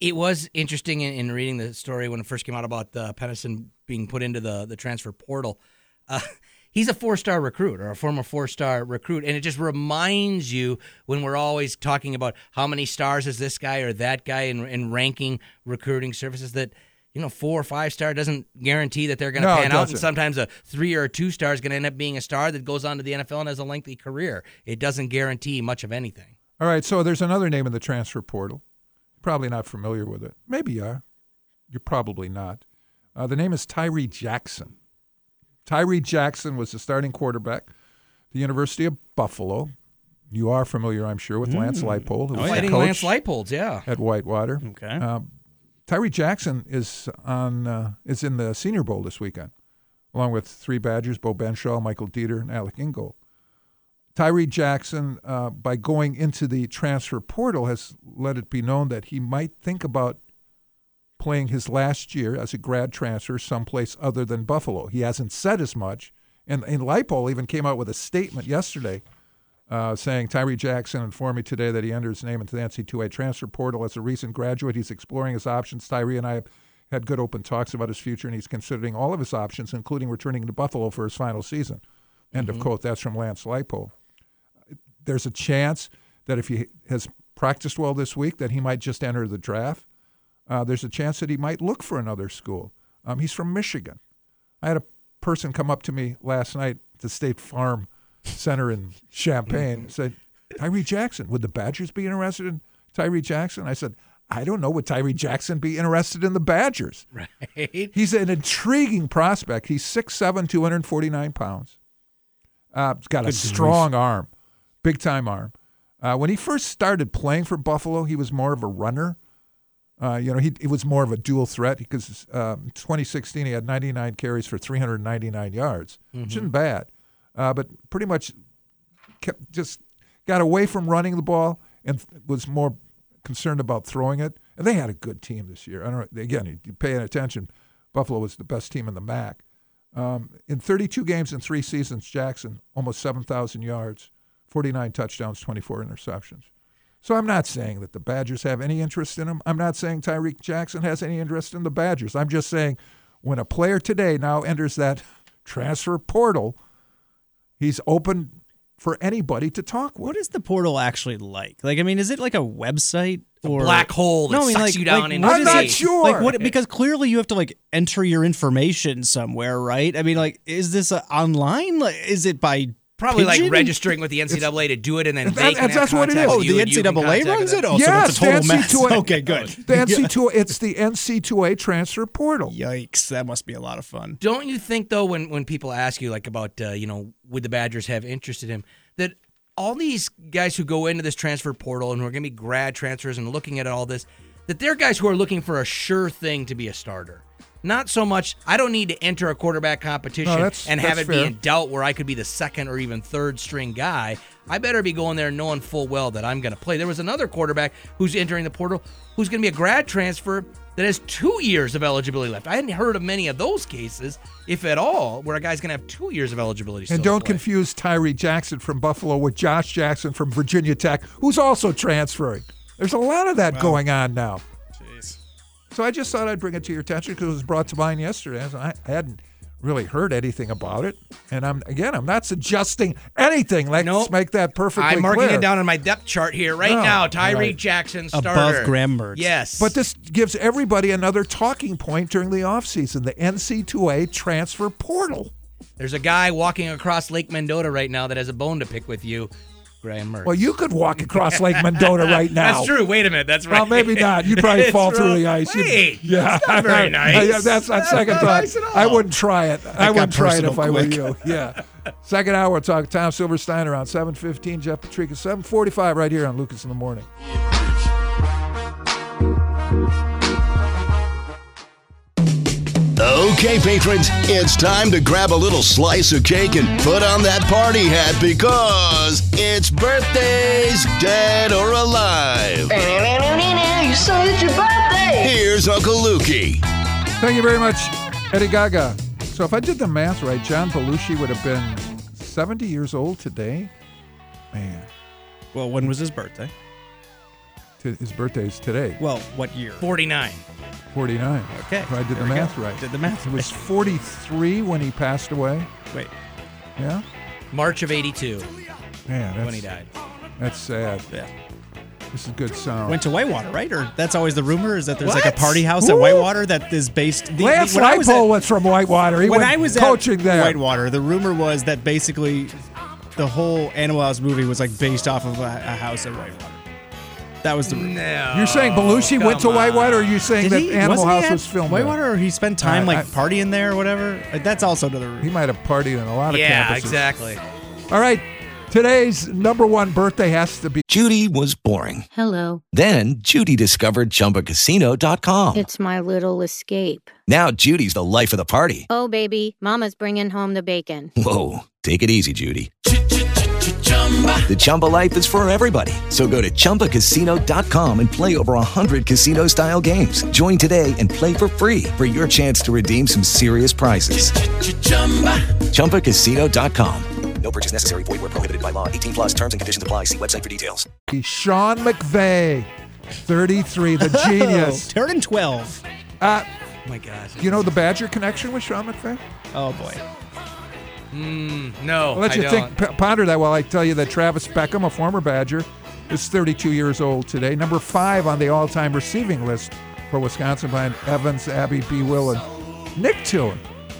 It was interesting in, in reading the story when it first came out about uh, Penniston being put into the, the transfer portal. Uh, <laughs> he's a four star recruit or a former four star recruit. And it just reminds you when we're always talking about how many stars is this guy or that guy in, in ranking recruiting services that. You know, four or five star doesn't guarantee that they're going to No, pan out, and sometimes a three or a two star is going to end up being a star that goes on to the NFL and has a lengthy career. It doesn't guarantee much of anything. All right, so there's another name in the transfer portal. Probably not familiar with it. Maybe you are. You're probably not. Uh, the name is Tyree Jackson. Tyree Jackson was the starting quarterback the University of Buffalo. You are familiar, I'm sure, with Lance Mm. Leipold, who Oh, was the Fighting coach Lance Leipold's, yeah. at Whitewater. Okay. Um, Tyree Jackson is on uh, is in the Senior Bowl this weekend, along with three Badgers: Bo Benzschawel, Michael Deiter, and Alec Ingold. Tyree Jackson, uh, by going into the transfer portal, has let it be known that he might think about playing his last year as a grad transfer someplace other than Buffalo. He hasn't said as much. And, and Leipold even came out with a statement yesterday uh, saying Tyree Jackson informed me today that he entered his name into the NC2A transfer portal as a recent graduate. He's exploring his options. Tyree and I have had good open talks about his future, and he's considering all of his options, including returning to Buffalo for his final season. End Mm-hmm. of quote. That's from Lance Leipold. There's a chance that if he has practiced well this week, that he might just enter the draft. Uh, there's a chance that he might look for another school. Um, he's from Michigan. I had a person come up to me last night at the State Farm Center in Champaign said, Tyree Jackson, would the Badgers be interested in Tyree Jackson? I said, I don't know. Would Tyree Jackson be interested in the Badgers? Right. He's an intriguing prospect. He's 6'7, 249 pounds. Uh, he's got a Good strong arm, big time arm. Uh, when he first started playing for Buffalo, he was more of a runner. Uh, you know, he, he was more of a dual threat because um, 2016 he had 99 carries for 399 yards, which Mhm. isn't bad. Uh, but pretty much kept just got away from running the ball and was more concerned about throwing it. And they had a good team this year. I don't know, again, you paying attention. Buffalo was the best team in the MAC. Um, in 32 games in three seasons, Jackson almost 7,000 yards, 49 touchdowns, 24 interceptions. So I'm not saying that the Badgers have any interest in him. I'm not saying Tyreek Jackson has any interest in the Badgers. I'm just saying when a player today now enters that <laughs> transfer portal, he's open for anybody to talk with. What is the portal actually like? Like, I mean, is it like a website or black hole that no, I mean, sucks like, you down like, into what I'm not it? sure. Like, what? Because clearly you have to like enter your information somewhere, right? I mean, like, is this a, online? Like, is it by Probably like registering with the NCAA to do it, and then That- they can that's what it contact is. with Oh, the and you can NCAA runs it? Oh, yes, so it's a total the mess. NC2A Okay, good. <laughs> The NC2A, <laughs> it's the NC2A transfer portal. Yikes! That must be a lot of fun. Don't you think though, when when people ask you like about uh, you know would the Badgers have interest in him, that all these guys who go into this transfer portal and who are going to be grad transfers and looking at all this, that they're guys who are looking for a sure thing to be a starter. Not so much. I don't need to enter a quarterback competition No, and have it fair. be in doubt where I could be the second or even third string guy. I better be going there knowing full well that I'm going to play. There was another quarterback who's entering the portal who's going to be a grad transfer that has two years of eligibility left. I hadn't heard of many of those cases, if at all, where a guy's going to have two years of eligibility. still And don't confuse Tyree Jackson from Buffalo with Josh Jackson from Virginia Tech, who's also transferring. There's a lot of that going on now. So I just thought I'd bring it to your attention because it was brought to mind yesterday. I I hadn't really heard anything about it, and I'm again, I'm not suggesting anything. Let's make that perfectly I'm marking clear. it down on my depth chart here right No, now. Tyree right. Jackson Above starter. Graham Mertz. Yes. But this gives everybody another talking point during the offseason, the NC2A transfer portal. There's a guy walking across Lake Mendota right now that has a bone to pick with you, Graham Mertz. Well, you could walk across Lake Mendota right <laughs> now. That's true. Wait a minute. That's right. Well, maybe not. You'd <laughs> probably It's fall through the ice. You'd- <laughs> yeah, that's not very nice. Yeah, that's on That's second not thought. nice at all. I wouldn't try it. I got wouldn't try it personal if I were you. Yeah. Second hour, we'll talk Tom Silverstein around 7.15. Jeff Potrykus, 7.45 right here on Lucas in the Morning. Okay, patrons, it's time to grab a little slice of cake and put on that party hat because it's birthdays, dead or alive. You said it's your birthday. Here's Uncle Lukey. Thank you very much, Eddie Gaga. So if I did the math right, John Belushi would have been 70 years old today. Man, Well, when was his birthday? T- his birthday is today, Well, what year? 49. 49. Okay, If I did there the math go. right. Did the math He was 43 when he passed away. Wait, Yeah? March of 82 Man, that's, when he died. That's sad. yeah. This is good sound. Went to Whitewater, right? Or that's always the rumor is that there's like a party house Who? at Whitewater that is based. The, Lance when I was at- was from Whitewater. He when went I was coaching at there. Whitewater, the rumor was that basically the whole Animal House movie was like based off of a, a house at Whitewater. That was the rumor. No. You're saying Belushi went to. Whitewater, or are you saying Did that he? Animal Wasn't he House at was filmed there? Whitewater, or he spent time Uh, like I- partying there or whatever. Like, That's also another rumor. He might have partied in a lot of Yeah, campuses. exactly. All right. Today's number one birthday has to be Judy was boring. Hello. Then Judy discovered ChumbaCasino.com. It's my little escape. Now Judy's the life of the party. Oh, baby, Mama's bringing home the bacon. Whoa, take it easy, Judy. The Chumba life is for everybody. So go to ChumbaCasino.com and play over 100 casino style games. Join today and play for free for your chance to redeem some serious prizes. Chumba. ChumbaCasino.com. No purchase necessary. Void where prohibited by law. 18 plus terms and conditions apply. See website for details. Sean McVay, 33, the <laughs> genius. Turning 12. Uh, Oh my God. you know the Badger connection with Sean McVay? Oh boy. Mm, no, I'll let you think, p- ponder that while I tell you that Travis Beckham, a former Badger, is 32 years old today. Number five on the all-time receiving list for Wisconsin behind Evans, Abby B. Will, and Nick Toon.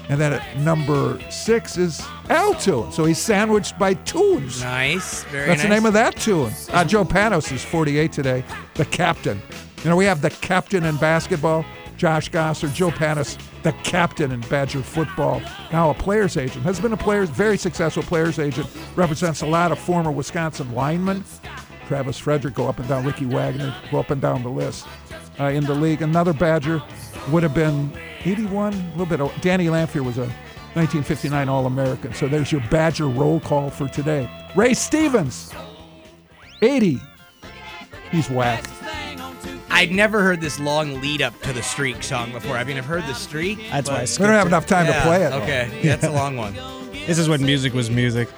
And then at number six is Al Toon. So he's sandwiched by Toons. Nice. Very That's nice. the name of that tune. Uh, Joe Panos is 48 today, the captain. You know, we have the captain in basketball, Josh Gasser, Joe Panos, the captain in Badger football, now a player's agent. Has been a player's, very successful player's agent, represents a lot of former Wisconsin linemen. Travis Frederick, go up and down, Ricky Wagner, go up and down the list. Uh, in the league, another Badger would have been 81, a little bit. o- Danny Lanphear was a 1959 All American. So there's your Badger roll call for today. Ray Stevens, 80. He's whack. I'd never heard this long lead up to the streak song before. I mean, I've heard the streak. That's why I but- skipped We don't have it. enough time to Yeah, play it. Okay, that's a long one. This is when music was music.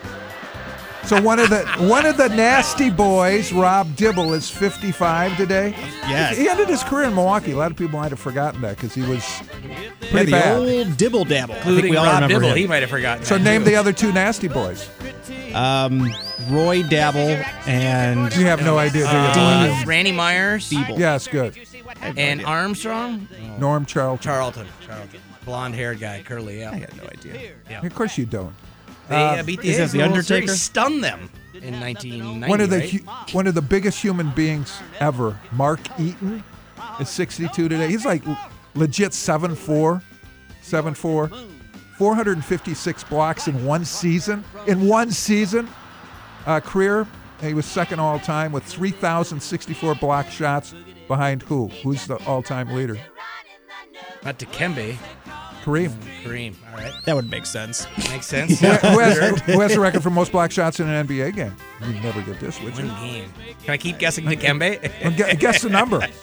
So one of the one of the nasty boys, Rob Dibble, is 55 today. Yes. He ended his career in Milwaukee. A lot of people might have forgotten that because he was Yeah, pretty the bad. old dibble dabble. I think Including we Rob remember Dibble, him. he might have forgotten. So that name too. the other two nasty boys. Um, Roy Dabble and You have no idea. do you? Uh, Randy Myers yes, good. and Armstrong. Norm Charlton. Charlton. Charlton. Blonde haired guy, curly. Yeah. I had no idea. Yeah. Of course you don't. They Uh, beat the is that A's the in Series, Undertaker? Stunned them in 1990. one of the right? hu- one of the biggest human beings ever, Mark Eaton, is 62 today. He's like l- legit 7'4", 7'4", 456 blocks in one season. In one season, uh, career, he was second all time with 3,064 block shots behind who? Who's the all-time leader? Not Dikembe. Kareem. Kareem. All right. That would make sense. Makes sense. who, who has, <laughs> who has the record for most block shots in an NBA game? You'd never get this, would you? One game. Can I keep guessing Dikembe? Well, gu- Guess the number. <laughs>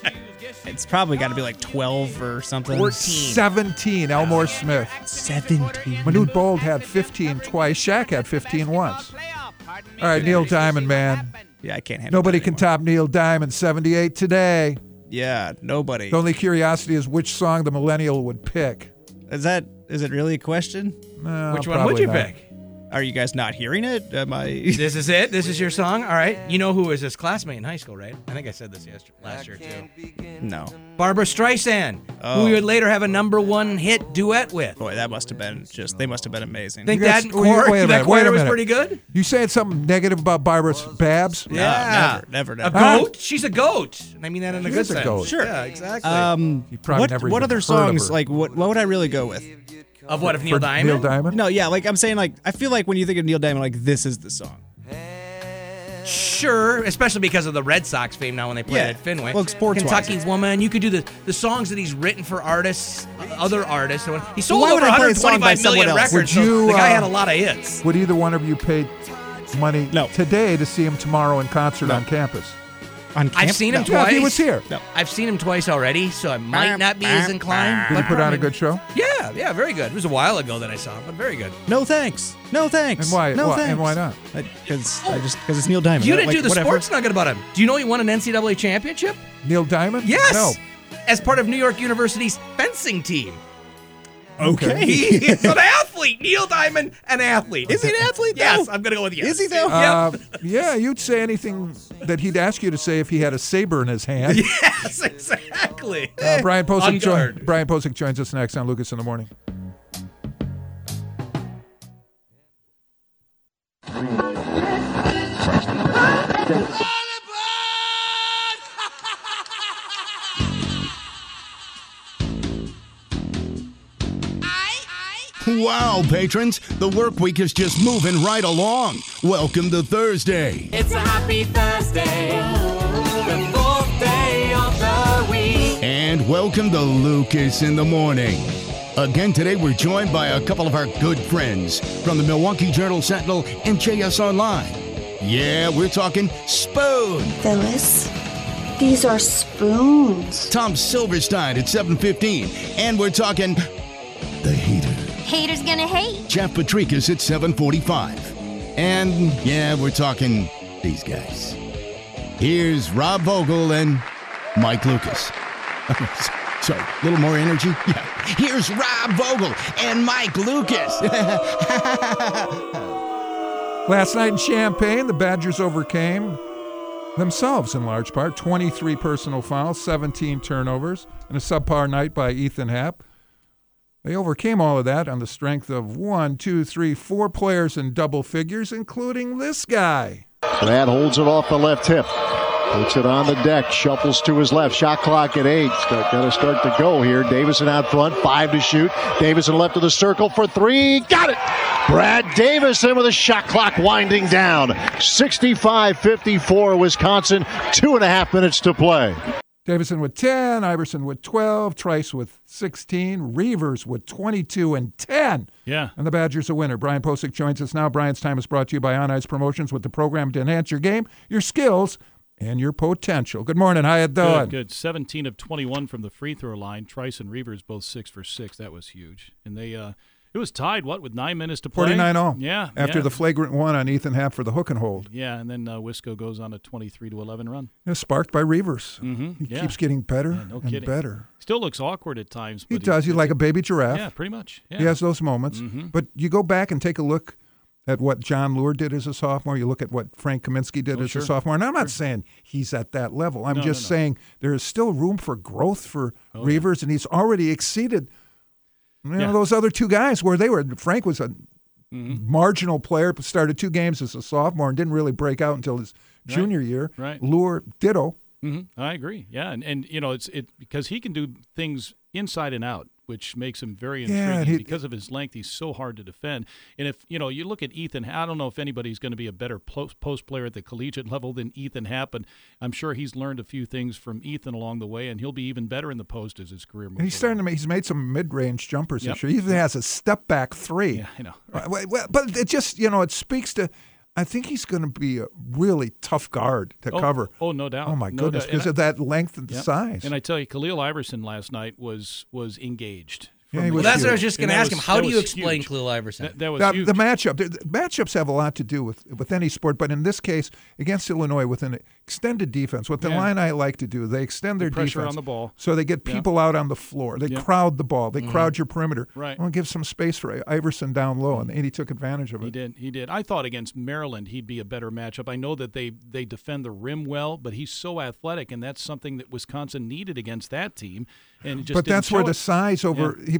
It's probably got to be like 12 or something. 17, Elmore Smith. 17. Manute Bol had 15 twice. Shaq had 15 once. All right, Neil Diamond, man. Yeah, I can't handle Nobody that can anymore. top Neil Diamond, 78 today. Yeah, nobody. The only curiosity is which song the millennial would pick. Is that is it really a question? No, Which one would you not. pick? Are you guys not hearing it? Am I? <laughs> This is it. This is your song. All right. You know who was his classmate in high school, right? I think I said this yesterday, last year too. no. Barbara Streisand, Oh. who we would later have a number one hit duet with. Boy, that must have been just. They must have been amazing. Think guys- that wait- wait a <laughs> minute, choir wait a was pretty good? You saying something negative about Barbara's Babs? No, Yeah. never, never, A never. Huh? goat? She's a goat. And I mean that in a She good is a sense. goat. Sure. Yeah, exactly. Um, You probably what never what other songs? Like what? What would I really go with? Of what, of Neil For Diamond? Neil Diamond? No, yeah, like I'm saying, like I feel like when you think of Neil Diamond, like this is the song. Sure, especially because of the Red Sox fame now when they play Yeah. it at Fenway. Well, sports-wise. Kentucky's Woman. You could do the, the songs that he's written for artists, other artists. He sold Why would over I play a song by 125 million someone else? records. Would so you, the guy uh, had a lot of hits. Would either one of you pay money No. today to see him tomorrow in concert on campus? On I've camp- seen him no. Yeah, if twice. he was here. No. I've seen him twice already, so I might not be as inclined. Did he put on a good show? Yeah, yeah, very good. It was a while ago that I saw him, but very good. No thanks. No thanks. And why- No why- thanks. and why not? Because I just because it's Neil Diamond. You didn't do the whatever. sports nugget about him. Do you know he won an NCAA championship? Neil Diamond? Yes. No. As part of New York University's fencing team. Okay. He's an athlete. Neil Diamond, an athlete. Is he an athlete? though? Yes, I'm gonna go with yes. Is he though? Uh, yeah, you'd say anything that he'd ask you to say if he had a saber in his hand. <laughs> Yes, exactly. Uh, Brian On Posick, join. Brian Posick joins us next on Lucas in the Morning. Wow, patrons, the work week is just moving right along. Welcome to Thursday. It's a happy Thursday, the fourth day of the week. And welcome to Lucas in the Morning. Again, today we're joined by a couple of our good friends from the Milwaukee Journal Sentinel and JS Online. Yeah, we're talking spoon. Phyllis, these are spoons. Tom Silverstein at 7:15, and we're talking the heater. Haters gonna hate. Jeff Potrykus at 7:45, and yeah, we're talking these guys. Here's Rob Vogel and Mike Lucas. <laughs> Sorry, a little more energy. <laughs> Yeah. Here's Rob Vogel and Mike Lucas. <laughs> Last night in Champaign, the Badgers overcame themselves in large part 23 personal fouls, 17 turnovers, and a subpar night by Ethan Happ. They overcame all of that on the strength of one, two, three, four players in double figures, including this guy. Brad holds it off the left hip. Puts it on the deck, shuffles to his left. Shot clock at eight. Got to start to go here. Davison out front, five to shoot. Davison left of the circle for three. Got it! Brad Davison with a shot clock winding down. 65 54, Wisconsin. Two and a half minutes to play. Davison with 10, Iverson with 12, Trice with 16, Reuvers with 22 and 10. Yeah. And the Badgers a winner. Brian Posick joins us now. Brian's time is brought to you by On Ice Promotions with the program to enhance your game, your skills, and your potential. Good morning. How you doing? Good, good. 17 of 21 from the free throw line. Trice and Reuvers both six for six. That was huge. And they, uh, it was tied, what, with nine minutes to play? 49 all. Yeah. After yeah. the flagrant one on Ethan Happ for the hook and hold. Yeah, and then uh, Wisco goes on a 23 to 11 run. Yeah, sparked by Reuvers. Mm-hmm. He yeah. keeps getting better Yeah, no and kidding. better. Still looks awkward at times. He does. He's like a baby giraffe. Yeah, pretty much. Yeah. He has those moments. Mhm. But you go back and take a look at what Jon Leuer did as a sophomore. You look at what Frank Kaminsky did Oh, as sure. a sophomore. And I'm not saying he's at that level. I'm No, just no. saying there is still room for growth for Oh. Reuvers, and he's already exceeded you know, Yeah. those other two guys where they were. Frank was a Mhm. marginal player, started two games as a sophomore and didn't really break out until his Right. junior year. Right. Leuer, ditto. hmm I agree. Yeah, and, and you know it's it because he can do things inside and out, which makes him very intriguing. and he- because of his length, he's so hard to defend. And if you know you look at Ethan, I don't know if anybody's going to be a better post, post player at the collegiate <laughs> level than Ethan Happ, and I'm sure he's learned a few things from Ethan along the way, and he'll be even better in the post as his career moves. And he's starting to make, he's made some mid-range jumpers Yep. this year. He even has a step back three. Yeah, I know. Well, But it just, you know, it speaks to, I think he's going to be a really tough guard to Oh, cover. Oh, no doubt. Oh, my No goodness, because of that length and Yep. size. And I tell you, Khalil Iverson last night was was engaged. Yeah, from he the was Well, that's what I was just going to that ask him. was- How do you explain huge. Khalil Iverson? That, that was the, huge. the matchup, the, the matchups have a lot to do with with any sport, but in this case, against Illinois, with an extended defense, what the Yeah. line I like to do, they extend their The pressure defense on the ball. so they get Yeah. people out on the floor. They Yeah. crowd the ball. They Mhm. crowd your perimeter. Right. I want to give some space for Iverson down low, and, and he took advantage of it. He did. He did. I thought against Maryland he'd be a better matchup. I know that they they defend the rim well, but he's so athletic, and that's something that Wisconsin needed against that team. And it just but that's where show the size over, he,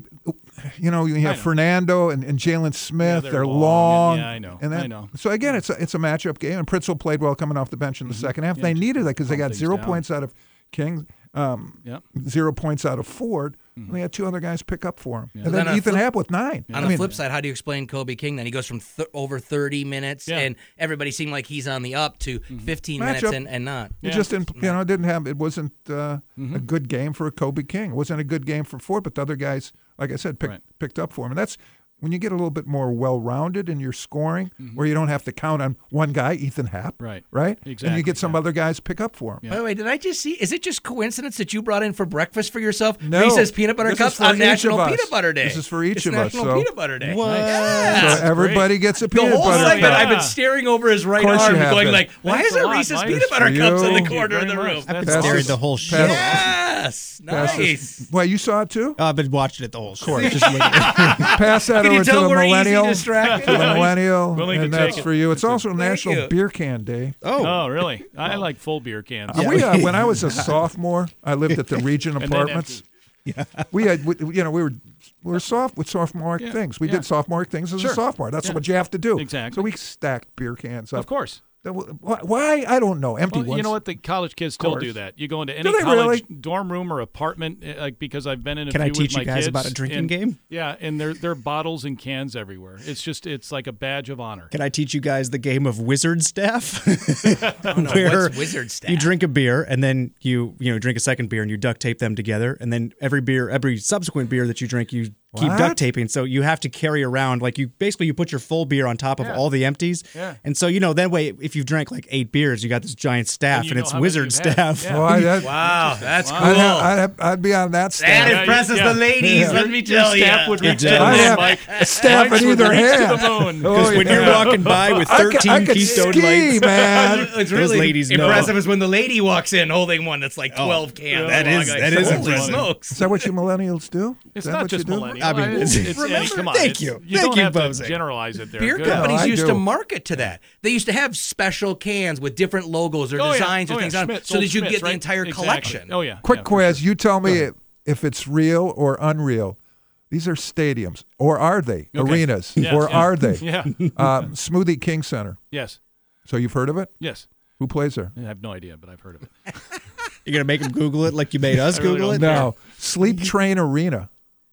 you know, you have know. Fernando and, and Jalen Smith. they're they're long, long. and- yeah, I know, And I know. So again, it's a, it's a matchup game, and Pritzl played well coming off the bench in the second half. Mm-hmm. Yeah, they needed that because they got zero down. points out of King, um, zero points out of Ford. Mm-hmm. And they had two other guys pick up for him, Well, and then then Ethan flip- Happ with nine. On I the mean, flip side, how do you explain Kobe King? Then he goes from th- over 30 minutes, Yeah. and everybody seemed like he's on the up to Mm-hmm. 15 Matchup. minutes and, and not. It just didn't, you know, it didn't have. It wasn't uh, Mm-hmm. a good game for Kobe King. It wasn't a good game for Ford, but the other guys, like I said, picked Right. picked up for him. And that's when you get a little bit more well-rounded in your scoring, where you don't have to count on one guy, Ethan Happ, Mm-hmm. Right. exactly, and you get some other guys pick up for him. By the way, did I just see? Is it just coincidence that you brought in for breakfast for yourself No. Reese's peanut butter This cups on National. Peanut Butter Day? This is for each It's of us, National so- Peanut Butter Day. What? Yes. So everybody gets a The peanut whole butter segment, cup. I've been staring over his right course arm, going been. like, "Why Thanks is there a Reese's Mike. peanut butter For cups in the corner of the much. room?" That's Pass Staring the whole show. Yes, nice. Well, you saw it too. Oh, I've been watching it the whole show. course. Just looking at it. Pass that Can <laughs> you over to the millennial. distracted? To the millennial, Willing to and take that's it. for you. It's also National you. Beer Can Day. Oh, Oh, really? I like full beer cans. Uh, we, uh, when I was a sophomore, I lived at the <laughs> Region then Apartments. We had, we, you know, we were we were soft with sophomoric Yeah, things. We yeah. did sophomoric things as Sure. a sophomore. That's Yeah. what you have to do. Exactly. So we stacked beer cans up. Of course. That w- wh- Why? I don't know. Empty Well, ones. you know what? The college kids still do that. You go into any college really? dorm room or apartment, uh, like because I've been in a Can few I teach you guys kids, about a drinking and- game? Yeah, and there there are bottles and cans everywhere. It's just it's like a badge of honor. Can I teach you guys the game of wizard staff? <laughs> <laughs> Oh, no, Where what's wizard staff? You drink a beer and then you you know drink a second beer and you duct tape them together and then every beer every subsequent beer that you drink you keep What? duct taping. So you have to carry around like you basically you put your full beer on top of Yeah. all the empties. Yeah. And so you know that way if you've drank like eight beers, you got this giant staff you and, it's wizard staff. Yeah. Well, I- that- Wow, that's cool. I'd, have, I'd, have, I'd be on that staff. That impresses yeah. the ladies, Yeah. let me Your tell you. staff would reach to the. I'd moon, Mike. a staff in either hand. to the moon. Because Oh, when you're oh, walking by with I could- 13 I could Keystone ski, lights, man. <laughs> It's Those really ladies know. impressive is when the lady walks in holding one that's like 12 cans. that long. is- Like, that is impressive. Is that what you millennials do? It's not just millennials. I mean, it's, it's- it's, Remember- Eddie, come on. Thank you. You Thank don't you, have to Bose. generalize it there. Beer Good. companies I used do. to market to that. They used to have special cans with different logos or Oh, yeah. designs Oh, or yeah. things on them Schmitz, so old that you Schmitz, get the right? entire Exactly. collection. Oh yeah. Quick yeah, quiz. sure. You tell me if, if it's real or unreal. These are stadiums, or are they Okay. arenas, <laughs> Yes, or yeah. are they? <laughs> Yeah. Um, Smoothie King Center. Yes. So you've heard of it? Yes. Who plays there? I have no idea, but I've heard of it. <laughs> you're gonna make them Google it like you made us I really Google it. don't No, Sleep Train Arena.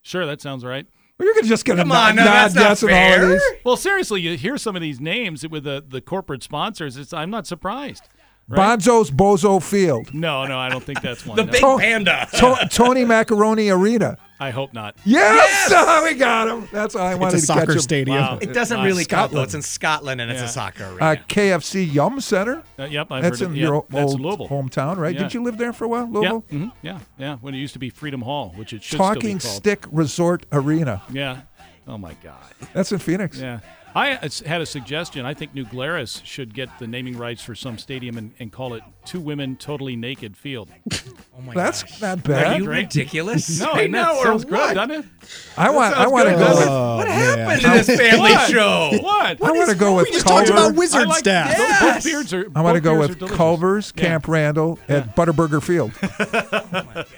Sure, that sounds right. Well, you're just gonna just Come on, no, nod that's not yes and all of fair. these. Well, seriously, you hear some of these names with the, the corporate sponsors. It's I'm not surprised. Right? Bonzo's Bozo Field. No, no, I don't think that's one. The No. big To- panda. To- Tony Macaroni Arena. I hope not. Yes, Oh, <laughs> we got him. That's all I wanted a to soccer catch him. It's a soccer stadium. Wow. It doesn't Uh, really count, though. Scotland. It's in Scotland and it's a soccer arena. Uh, KFC Yum Center. Uh, yep, I've That's heard in it. your Yeah, that's old Louisville. hometown, right? Yeah. Did you live there for a while, Yeah, Louisville? mhm, yeah, yeah. When it used to be Freedom Hall, which it should Talking still be. Stick Resort Arena. Yeah. Oh my God. That's in Phoenix. Yeah. I uh, had a suggestion. I think New Glarus should get the naming rights for some stadium and, and call it Two Women Totally Naked Field. <laughs> oh my That's gosh. not Are bad. you ridiculous? <laughs> No, right no, now it or sounds good, doesn't it? I want. I want to go. With, Oh, What man. happened to this family What? show? What? I want to go with We just talked about wizard I like staff. Those, Yes. both beers are. I want to go with are delicious. Culver's Yeah. Camp Randall at Butterburger Field.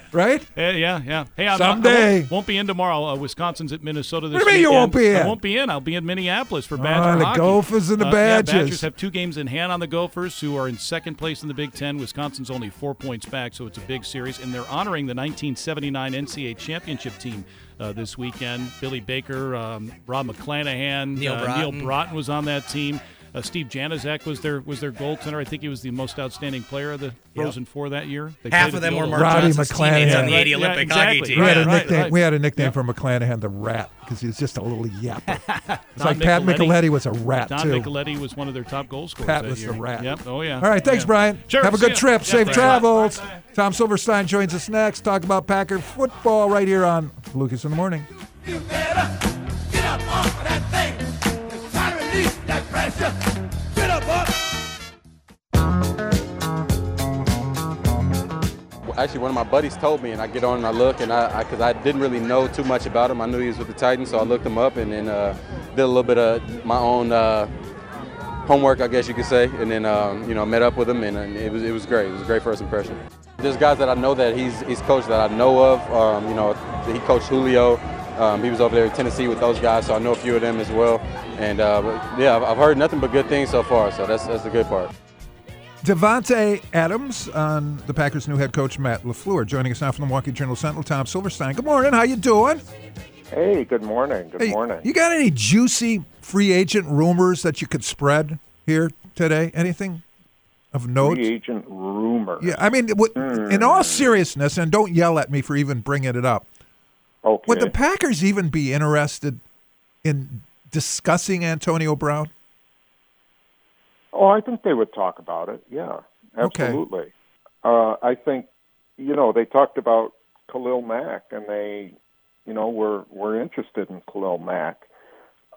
<laughs> right? Yeah, yeah, yeah. Hey, I'm Someday. I won't, won't be in tomorrow. Uh, Wisconsin's at Minnesota this What do you mean you won't be in? I won't be in. I'll be in Minneapolis for Ah, Badger the hockey. Gophers and the Uh, Badgers. Yeah, Badgers have two games in hand on the Gophers, who are in second place in the Big Ten. Wisconsin's only four points back, so it's a big series. And they're honoring the 1979 NCAA championship team uh, this weekend. Billy Baker, um, Rob McClanahan, Neil uh, Broten. Neil Broten was on that team. Uh, Steve Janaszak was their was their goaltender. I think he was the most outstanding player of the Frozen Four that year. They Half of them were old- Mark Roddy Johnson's teammates on the McClanahan. 80 Yeah, Olympic exactly. hockey team. We had a nickname. right. We had a nickname Yep. for McClanahan, the Rat, because he was just a little yapper. <laughs> it's Don like Pat Micheletti. Micheletti was a rat Don too. Micheletti was one of their top goal scorers. Pat that was year. the rat. Yep. Oh yeah. All right, thanks, Yeah. Brian. Sure, Have a good ya. trip. Yeah, Safe travels. Bye, bye. Tom Silverstein joins us next. Talk about Packer football right here on Lucas in the Morning. Actually, one of my buddies told me, and I get on and I look, and I because I, didn't really know too much about him. I knew he was with the Titans, so I looked him up and then uh, did a little bit of my own uh, homework, I guess you could say, and then um, you know met up with him, and, and it was it was great. It was a great first impression. There's guys that I know that he's he's coached that I know of. Um, you know, he coached Julio. Um, he was over there in Tennessee with those guys, so I know a few of them as well. And uh, yeah, I've, I've heard nothing but good things so far, so that's that's the good part. Davante Adams on the Packers' new head coach Matt LaFleur joining us now from the Milwaukee Journal Sentinel. Tom Silverstein. Good morning. How you doing? Hey, good morning. Good Hey, morning. You got any juicy free agent rumors that you could spread here today? Anything of note? Free agent rumor. Yeah, I mean, what, in all seriousness, and don't yell at me for even bringing it up. Okay. Would the Packers even be interested in discussing Antonio Brown? Oh, I think they would talk about it. Yeah, Okay. absolutely. Uh, I think, you know, they talked about Khalil Mack, and they, you know, were were interested in Khalil Mack,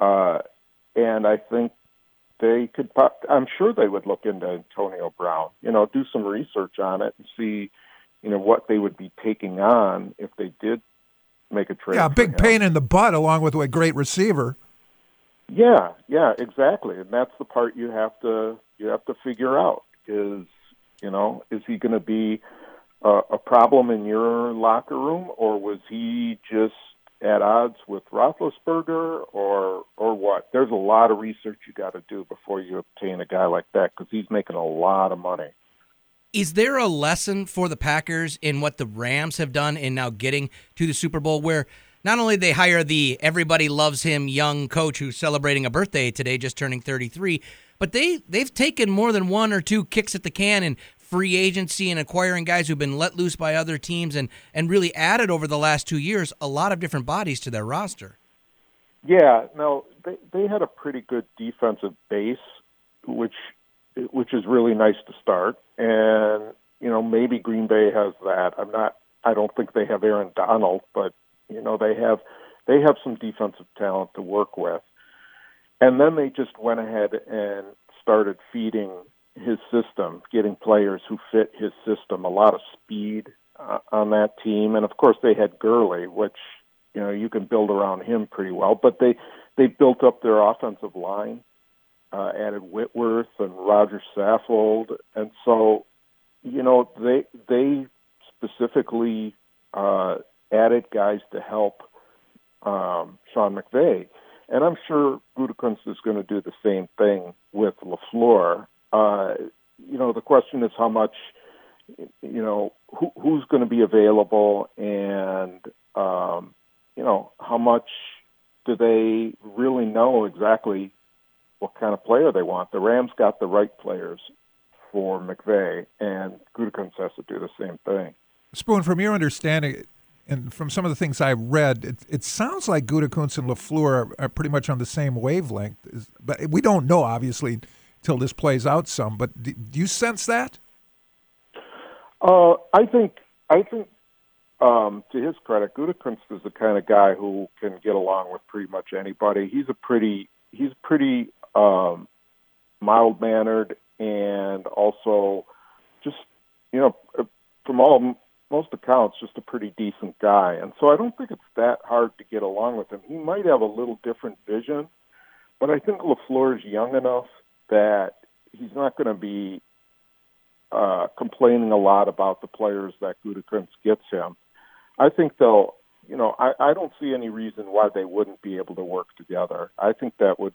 uh, and I think they could. I'm sure they would look into Antonio Brown. You know, do some research on it and see, you know, what they would be taking on if they did make a trade. Yeah, big pain in the butt, along with a great receiver. Yeah, yeah, exactly. And that's the part you have to you have to figure out is, you know, is he going to be a, a problem in your locker room or was he just at odds with Roethlisberger or or what? There's a lot of research you got to do before you obtain a guy like that because he's making a lot of money. Is there a lesson for the Packers in what the Rams have done in now getting to the Super Bowl where not only they hire the everybody loves him young coach who's celebrating a birthday today just turning 33, but they they've taken more than one or two kicks at the can and free agency and acquiring guys who've been let loose by other teams and, and really added over the last two years a lot of different bodies to their roster. Yeah, no, they they had a pretty good defensive base, which which is really nice to start. And you know, maybe Green Bay has that. I'm not. I don't think they have Aaron Donald, but you know, they have they have some defensive talent to work with. And then they just went ahead and started feeding his system, getting players who fit his system. A lot of speed uh, on that team, and of course they had Gurley, which you know you can build around him pretty well. But they they built up their offensive line, uh, added Whitworth and Roger Saffold, and so you know they they specifically uh, added guys to help um, Sean McVay. And I'm sure Gutekunst is going to do the same thing with LaFleur. Uh, you know, the question is how much, you know, who, who's going to be available and, um, you know, how much do they really know exactly what kind of player they want? The Rams got the right players for McVay, and Gutekunst has to do the same thing. Spoon, from your understanding, and from some of the things I've read, it, it sounds like Gutekunst and Lafleur are, are, pretty much on the same wavelength. But we don't know, obviously, till this plays out some. But do, do you sense that? Uh, I think I think um, to his credit, Gutekunst is the kind of guy who can get along with pretty much anybody. He's a pretty he's pretty um, mild mannered and also just you know from all most accounts, just a pretty decent guy. And so I don't think it's that hard to get along with him. He might have a little different vision, but I think LaFleur is young enough that he's not going to be uh, complaining a lot about the players that Gutekunst gets him. I think they'll, you know, I, I don't see any reason why they wouldn't be able to work together. I think that would,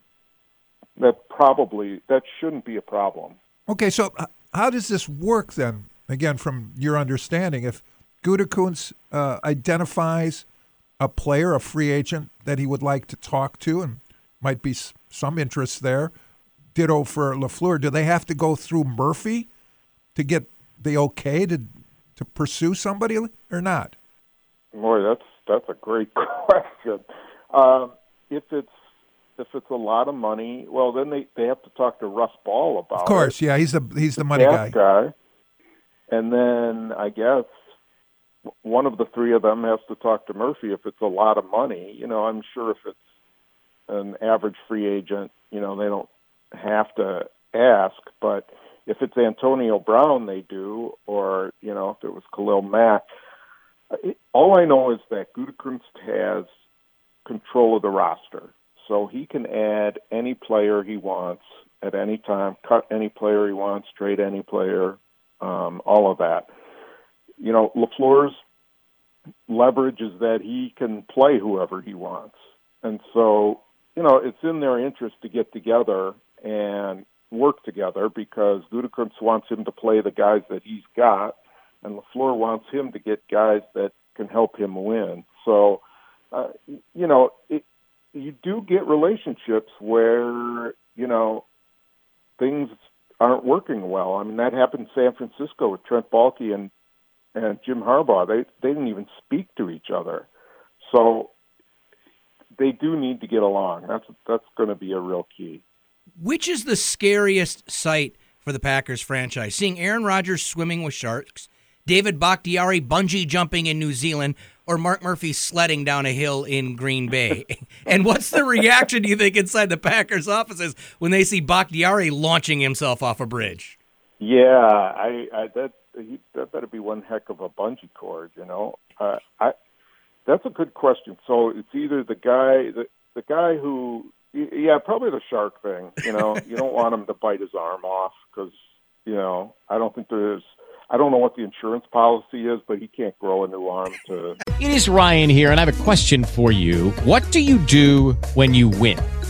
that probably, that shouldn't be a problem. Okay, so how does this work then? Again, from your understanding, if Gutekunst uh, identifies a player, a free agent that he would like to talk to, and might be some interest there. Ditto for Lafleur. Do they have to go through Murphy to get the okay to to pursue somebody or not? Boy, that's that's a great <laughs> question. Um, if it's if it's a lot of money, well, then they, they have to talk to Russ Ball about. It. Of course, it. yeah, he's the he's the, the money guy. guy. And then I guess one of the three of them has to talk to Murphy if it's a lot of money. You know, I'm sure if it's an average free agent, you know, they don't have to ask, but if it's Antonio Brown, they do, or you know, if it was Khalil Mack. All I know is that Gutekunst has control of the roster, so he can add any player he wants at any time, cut any player he wants, trade any player, um, all of that you know, LaFleur's leverage is that he can play whoever he wants. And so, you know, it's in their interest to get together and work together because Gutekunst wants him to play the guys that he's got, and LaFleur wants him to get guys that can help him win. So, uh, you know, it, you do get relationships where, you know, things aren't working well. I mean, that happened in San Francisco with Trent Baalke and and Jim Harbaugh, they they didn't even speak to each other. So they do need to get along. That's that's going to be a real key. Which is the scariest sight for the Packers franchise? Seeing Aaron Rodgers swimming with sharks, David Bakhtiari bungee jumping in New Zealand, or Mark Murphy sledding down a hill in Green Bay? <laughs> and what's the reaction do you think inside the Packers offices when they see Bakhtiari launching himself off a bridge? Yeah, I, I that he, that better be one heck of a bungee cord, you know. Uh, I that's a good question. So it's either the guy the the guy who yeah probably the shark thing. You know, <laughs> you don't want him to bite his arm off because you know I don't think there's I don't know what the insurance policy is, but he can't grow a new arm to. It is Ryan here, and I have a question for you. What do you do when you win?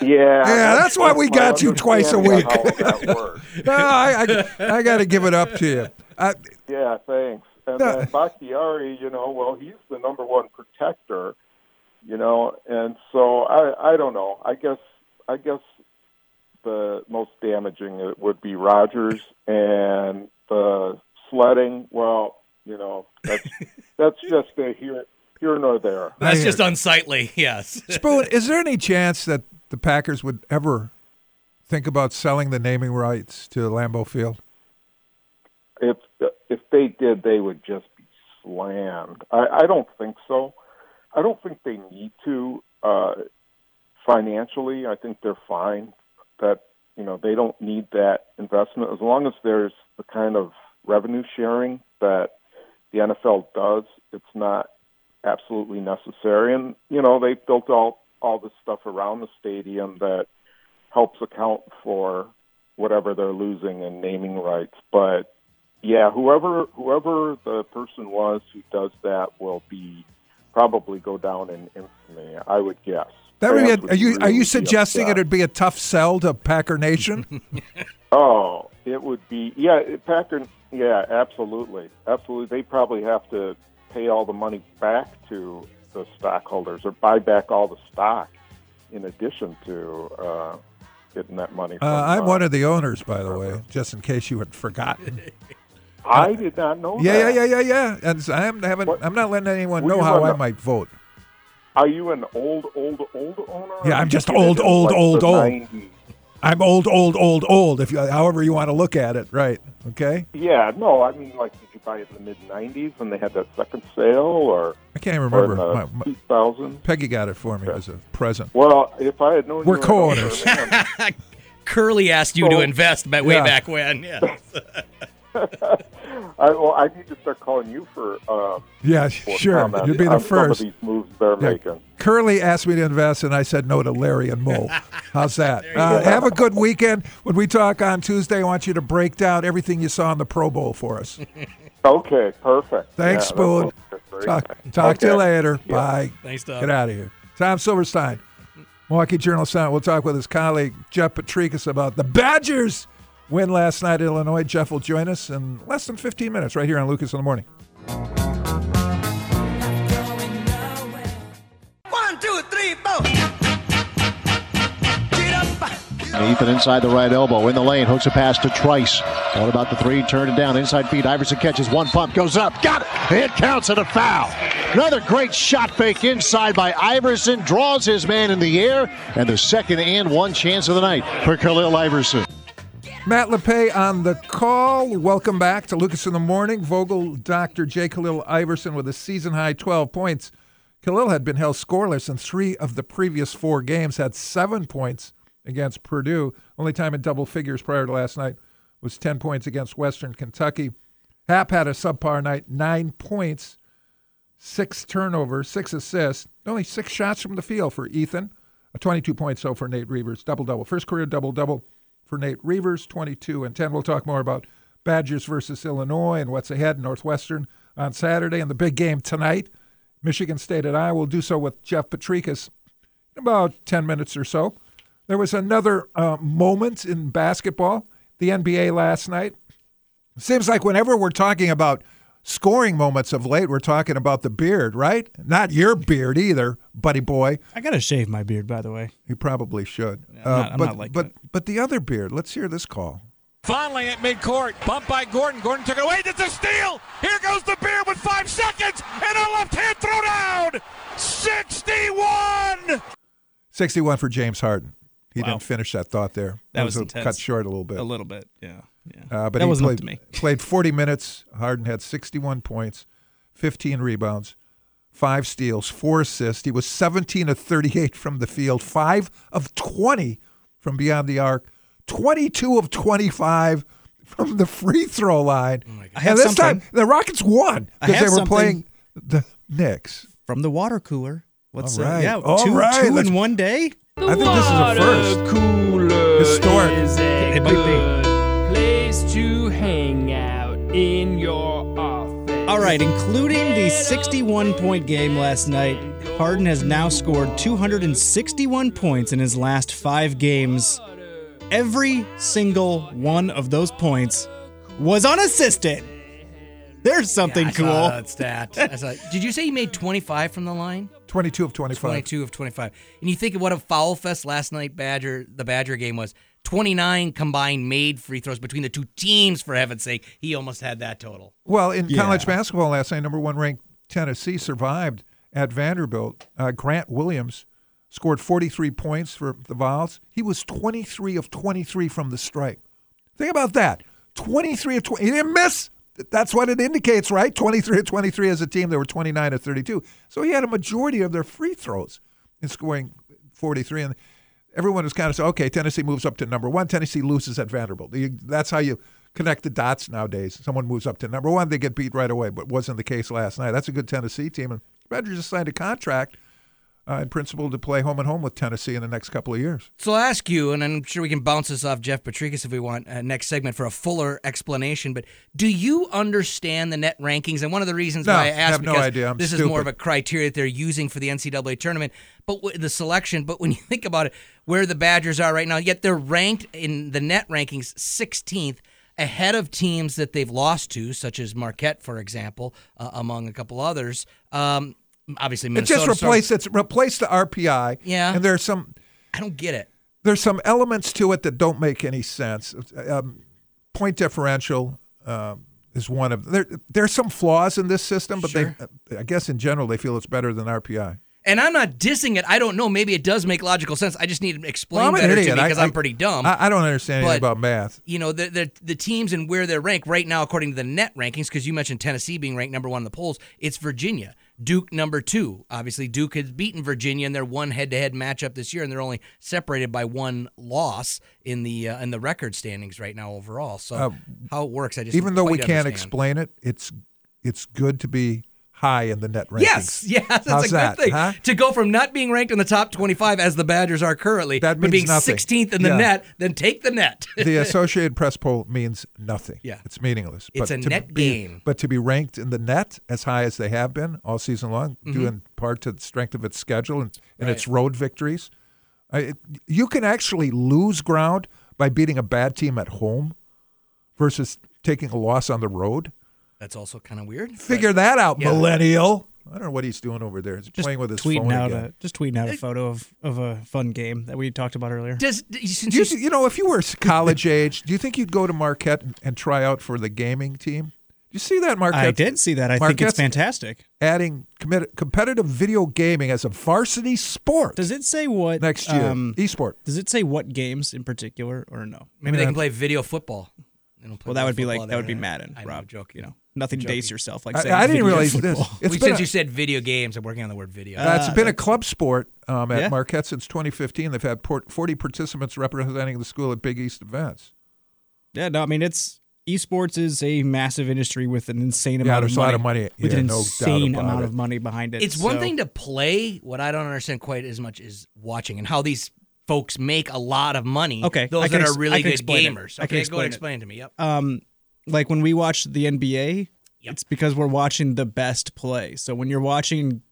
Yeah. Yeah, that's why we got you twice a week. understanding of how that works. <laughs> no, I I, I got to give it up to you. I, Yeah, thanks. And No. then Bakhtiari, you know, well, he's the number one protector, you know, and so I I don't know. I guess I guess the most damaging it would be Rodgers and the sledding. Well, you know, that's <laughs> that's just a here here nor there. That's just unsightly. <laughs> Yes. Spoon, is there any chance that the Packers would ever think about selling the naming rights to Lambeau Field? if if they did, they would just be slammed. I, I don't think so. I don't think they need to uh, financially. I think they're fine. That you know they don't need that investment as long as there's the kind of revenue sharing that the NFL does. It's not absolutely necessary, and you know they built all all the stuff around the stadium that helps account for whatever they're losing in naming rights. But yeah, whoever whoever the person was who does that will be probably go down in infamy. I would guess. That would be a, would are you are you suggesting upset. it'd be a tough sell to Packer Nation? <laughs> Oh, it would be yeah, Packer. Yeah, absolutely, absolutely. They probably have to pay all the money back to the stockholders or buy back all the stock in addition to uh, getting that money. uh, I'm one of the owners, by the way, just in case you had forgotten. <laughs> I did not know. Yeah, yeah, that. yeah, yeah, yeah. And so I'm having, I'm not letting anyone know how I might vote. Are you an old, old, old owner? Yeah, I'm just old, old, like, old, old. 90s? I'm old, old, old, old. If you, however you want to look at it, right? Okay. Yeah, no, I mean, like, buy it in the mid '90s when they had that second sale, or I can't or remember. in My- my- 2000? Peggy got it for me as a present. Well, if I had known We're you were an co-owners. owner, man, <laughs> Curly asked you to invest way Yeah. back when. Yeah. <laughs> I, well, I need to start calling you for. Um, Yeah, for sure. You'd be the on Some of first. these moves they're Yeah, making. Curly asked me to invest, and I said no to Larry and Mo. <laughs> How's that? Uh, have a good weekend. When we talk on Tuesday, I want you to break down everything you saw in the Pro Bowl for us. Okay, perfect. Thanks, Yeah, Spoon. that's great. Talk, talk to you later. Yeah. Bye. Thanks, Tom. Get out of here. Tom Silverstein, Milwaukee Journal Sentinel. We'll talk with his colleague Jeff Potrykus about the Badgers win last night in Illinois. Jeff will join us in less than 15 minutes right here on Lucas in the Morning. One, two, three, four. Ethan inside the right elbow in the lane, hooks a pass to Trice. What about the three? Turned it down. Inside feed. Iverson catches one pump, goes up, got it. It counts at a foul. Another great shot fake inside by Iverson, draws his man in the air, and the second and one chance of the night for Khalil Iverson. Matt Lepay on the call. Welcome back to Lucas in the Morning. Vogel, Dr. J. Khalil Iverson with a season high 12 points. Khalil had been held scoreless in three of the previous four games, had seven points against Purdue. Only time in double figures prior to last night was 10 points against Western Kentucky. Happ had a subpar night, nine points, six turnovers, six assists, only six shots from the field for Ethan. A 22 points so for Nate Reuvers, double double. First career double double for Nate Reuvers, 22 and 10. We'll talk more about Badgers versus Illinois and what's ahead Northwestern on Saturday and the big game tonight. Michigan State at Iowa. We'll do so with Jeff Potrykus in about 10 minutes or so. There was another uh, moment in basketball, the NBA last night. Seems like whenever we're talking about scoring moments of late, we're talking about the beard, right? Not your beard either, buddy boy. I gotta shave my beard, by the way. You probably should. I'm not- I'm but not like but but the other beard. Let's hear this call. Finally at midcourt, bumped by Gordon. Gordon took it away. That's a steal. Here goes the beard with five seconds and a left hand throw down. 61. 61 for James Harden. He Wow. didn't finish that thought there. That It was a- cut short a little bit. A little bit, yeah. yeah. Uh, but that he played, up to me. <laughs> played 40 minutes. Harden had 61 points, 15 rebounds, five steals, four assists. He was 17 of 38 from the field, five of 20 from beyond the arc, 22 of 25 from the free throw line. I have and this something. time the Rockets won because they were playing the Knicks. From the water cooler. What's All uh, right. yeah, All two, right, two in one day? I think this is a first. Cooler Historic. is a It might be. place to hang out in your office. All right, including the 61 point game last night, Harden has now scored 261 points in his last five games. Every single one of those points was unassisted. There's something I cool. saw that stat. I saw- did you say he made 25 from the line? 22 of 25. 22 of 25. And you think of what a foul fest last night Badger the Badger game was. 29 combined made free throws between the two teams for heaven's sake. He almost had that total. Well, in Yeah. college basketball last night, number one ranked Tennessee survived at Vanderbilt. Uh, Grant Williams scored 43 points for the Vols. He was 23 of 23 from the stripe. Think about that. 23 of 20. He didn't miss. That's what it indicates, right? 23 of 23 as a team. They were 29 of 32. So he had a majority of their free throws in scoring 43. And everyone was kind of saying, okay, Tennessee moves up to number one. Tennessee loses at Vanderbilt. That's how you connect the dots nowadays. Someone moves up to number one, they get beat right away, but wasn't the case last night. That's a good Tennessee team. And Badger just signed a contract uh, in principle to play home and home with Tennessee in the next couple of years. So I'll ask you, and I'm sure we can bounce this off Jeff Potrykus if we want uh, next segment for a fuller explanation. But do you understand the net rankings? And one of the reasons No, why I I asked no because. I'm this is more of a criteria that they're using for the NCAA tournament, but w- the selection. But when <laughs> you think about it, where the Badgers are right now, yet they're ranked in the net rankings 16th. Ahead of teams that they've lost to, such as Marquette, for example, uh, among a couple others. Um, obviously, It Minnesota. just replaced it's replaced the RPI. Yeah. and there's some I don't get it. there's some elements to it that don't make any sense. Um, point differential um, is one of there. There's some flaws in this system, but Sure. they, I guess in general, they feel it's better than RPI. And I'm not dissing it. I don't know. Maybe it does make logical sense. I just need to explain Well, better to me because I- I'm pretty dumb. I, I don't understand anything But- about math. you know, the, the the teams and where they're ranked right now, according to the net rankings, because you mentioned Tennessee being ranked number one in the polls, it's Virginia. Duke number two. Obviously, Duke has beaten Virginia in their one head-to-head matchup this year, and they're only separated by one loss in the uh, in the record standings right now overall. So Uh, how it works, I just Even though we can't understand. explain it, it's it's good to be high in the net rankings. Yes, <laughs> yes, that's How's a good that, thing. huh? To go from not being ranked in the top 25 as the Badgers are currently, That but being nothing. 16th in the Yeah. net, then take the net. <laughs> the <laughs> Associated Press poll means nothing. Yeah. It's meaningless. It's a net be- game. But to be ranked in the net as high as they have been all season long, due Mhm. in part to the strength of its schedule and, and Right. its road victories, I, it, you can actually lose ground by beating a bad team at home versus taking a loss on the road. That's also kind of weird. Figure that out, Yeah. millennial. I don't know what he's doing over there. He's playing with his tweeting phone out again. a just tweeting out a photo of, of a fun game that we talked about earlier. Does Do you, you know, if you were college age, do you think you'd go to Marquette and, and try out for the gaming team? You see that, Marquette? I did see that. I think Marquette's it's fantastic. Adding commit- competitive video gaming as a varsity sport. Does it say what next year? um, esport. Does it say what games in particular or no? Maybe they can play video football. Play Well, that would be football like that would be. Madden, I know, Rob. joking. You know, nothing Joking. dates yourself like I- saying I didn't video realize this. It's Well, been since a- you said video games, I'm working on the word video. Uh, it's Uh, been a club sport um, at Yeah. Marquette since 2015. They've had 40 participants representing the school at Big East events. Yeah, no, I mean it's esports is a massive industry with an insane Yeah, amount there's of a money. lot of money. With Yeah, an no doubt insane about amount it. of money behind it. It's one thing to play. What I don't understand quite as much is watching and how these folks make a lot of money. Okay, those I can that ex- are really can good explain it. gamers. I can Okay, go ahead explain and it. explain to me. Yep. um like when we watch the NBA, it's because we're watching the best play. So when you're watching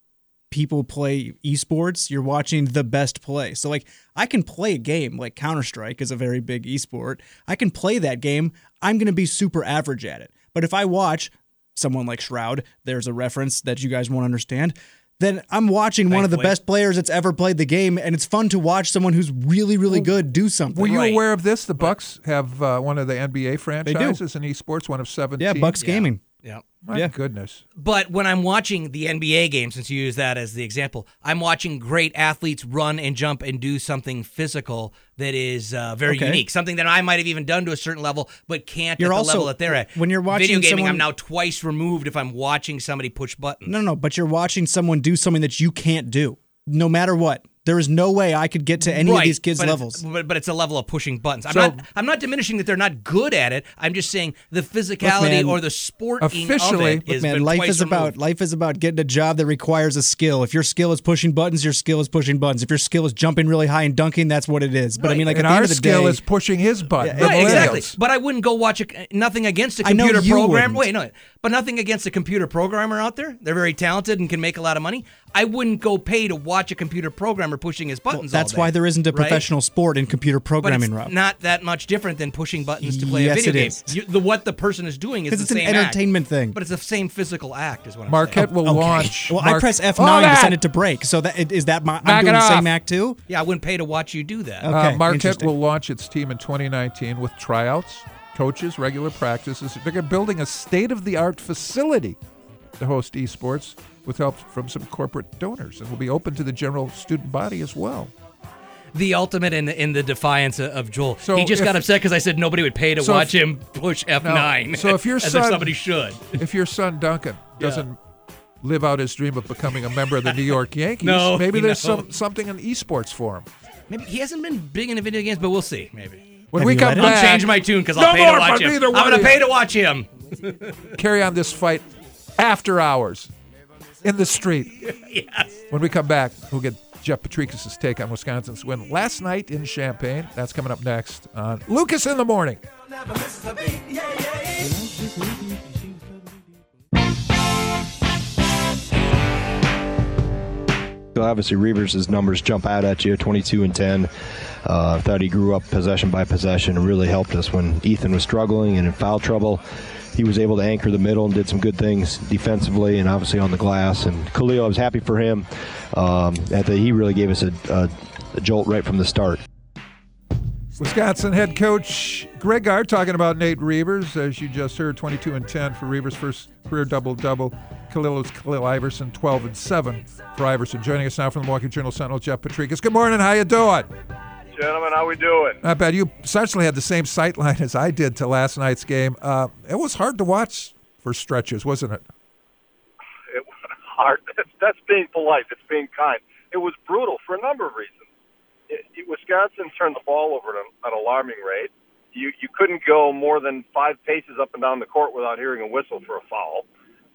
people play esports, you're watching the best play. So like I can play a game like Counter-Strike is a very big esport. I can play that game. I'm going to be super average at it. But if I watch someone like Shroud, there's a reference that you guys won't understand. Then I'm watching one of the best players that's ever played the game, and it's fun to watch someone who's really, really good do something. Were you Right. aware of this? The Bucks have uh, one of the NBA franchises in esports, one of seven. Yeah, teams. Bucks Gaming. Yeah. My Yeah. goodness. But when I'm watching the NBA game, since you use that as the example, I'm watching great athletes run and jump and do something physical that is uh, very Okay. unique. Something that I might have even done to a certain level, but can't You're at the also- level that they're at. when you're watching video gaming, someone- I'm now twice removed if I'm watching somebody push buttons. No, no, but you're watching someone do something that you can't do, no matter what. There is no way I could get to any right, of these kids' but levels. It's, but, but it's a level of pushing buttons. I'm So- not. I'm not diminishing that they're not good at it. I'm just saying the physicality man, or the sport officially- of it Look, man, been life twice is removed. about life is about getting a job that requires a skill. If your skill is pushing buttons, your skill is pushing buttons. If your skill is jumping really high and dunking, that's what it is. But I mean, like and at the our end of the skill day, is pushing his button. the Right, exactly. But I wouldn't go watch a, nothing against a I know computer you program. wouldn't. Wait, no, but nothing against a computer programmer out there. They're very talented and can make a lot of money. I wouldn't go pay to watch a computer programmer pushing his buttons. all that's day, why there isn't a right? professional sport in computer But programming, it's Rob. not that much different than pushing buttons to play Yes, a video it game. is. You, the what the person is doing is the Because it's an same act. entertainment thing. But it's the same physical act, is what I'm saying. Marquette saying. will launch. Well, I press F Oh, nine to send it to break. So that is that my Knock I'm doing the same off. act too. Yeah, I wouldn't pay to watch you do that. Uh, Okay, Marquette will launch its team in 2019 with tryouts, coaches, regular practices. They're building a state-of-the-art facility to host esports with help from some corporate donors, and will be open to the general student body as well. The ultimate in the, in the defiance of- of Joel. So he just if- got upset because I said nobody would pay to So watch if- him push F Now, nine. So if your <laughs> as son, if somebody should. if your son Duncan <laughs> doesn't live out his dream of becoming a member of the New York <laughs> Yankees, No, maybe there's no. some something in esports for him. Maybe he hasn't been big into video games, but we'll see. Maybe. When Have we you come back, I'll change my tune because No I'll pay more to watch him. I'm going to pay to watch him. carry on this fight after hours in the street. <laughs> yes. When we come back, we'll get Jeff Potrykus' take on Wisconsin's win last night in Champaign. That's coming up next on Lucas in the Morning. So obviously, Reuvers' numbers jump out at you 22 and 10. Uh, thought he grew up possession by possession and really helped us when Ethan was struggling and in foul trouble. He was able to anchor the middle and did some good things defensively and obviously on the glass. And Khalil, I was happy for him. Um, he really gave us a, a, a jolt right from the start. Wisconsin head coach Greg Gard talking about Nate Reuvers, as you just heard, 22 and 10 for Reuvers' first career double double. Khalil Khalil Iverson, 12 and 7 for Iverson. Joining us now from the Milwaukee Journal Sentinel, Jeff Potrykus. Good morning. How you doing? Gentlemen, how we doing? Not bad. You essentially had the same sight line as I did to last night's game. Uh, it was hard to watch for stretches, wasn't it? It was hard. <laughs> That's, that's being polite. That's being kind. It was brutal for a number of reasons. It, it, Wisconsin turned the ball over at an, an alarming rate. You you couldn't go more than five paces up and down the court without hearing a whistle for a foul.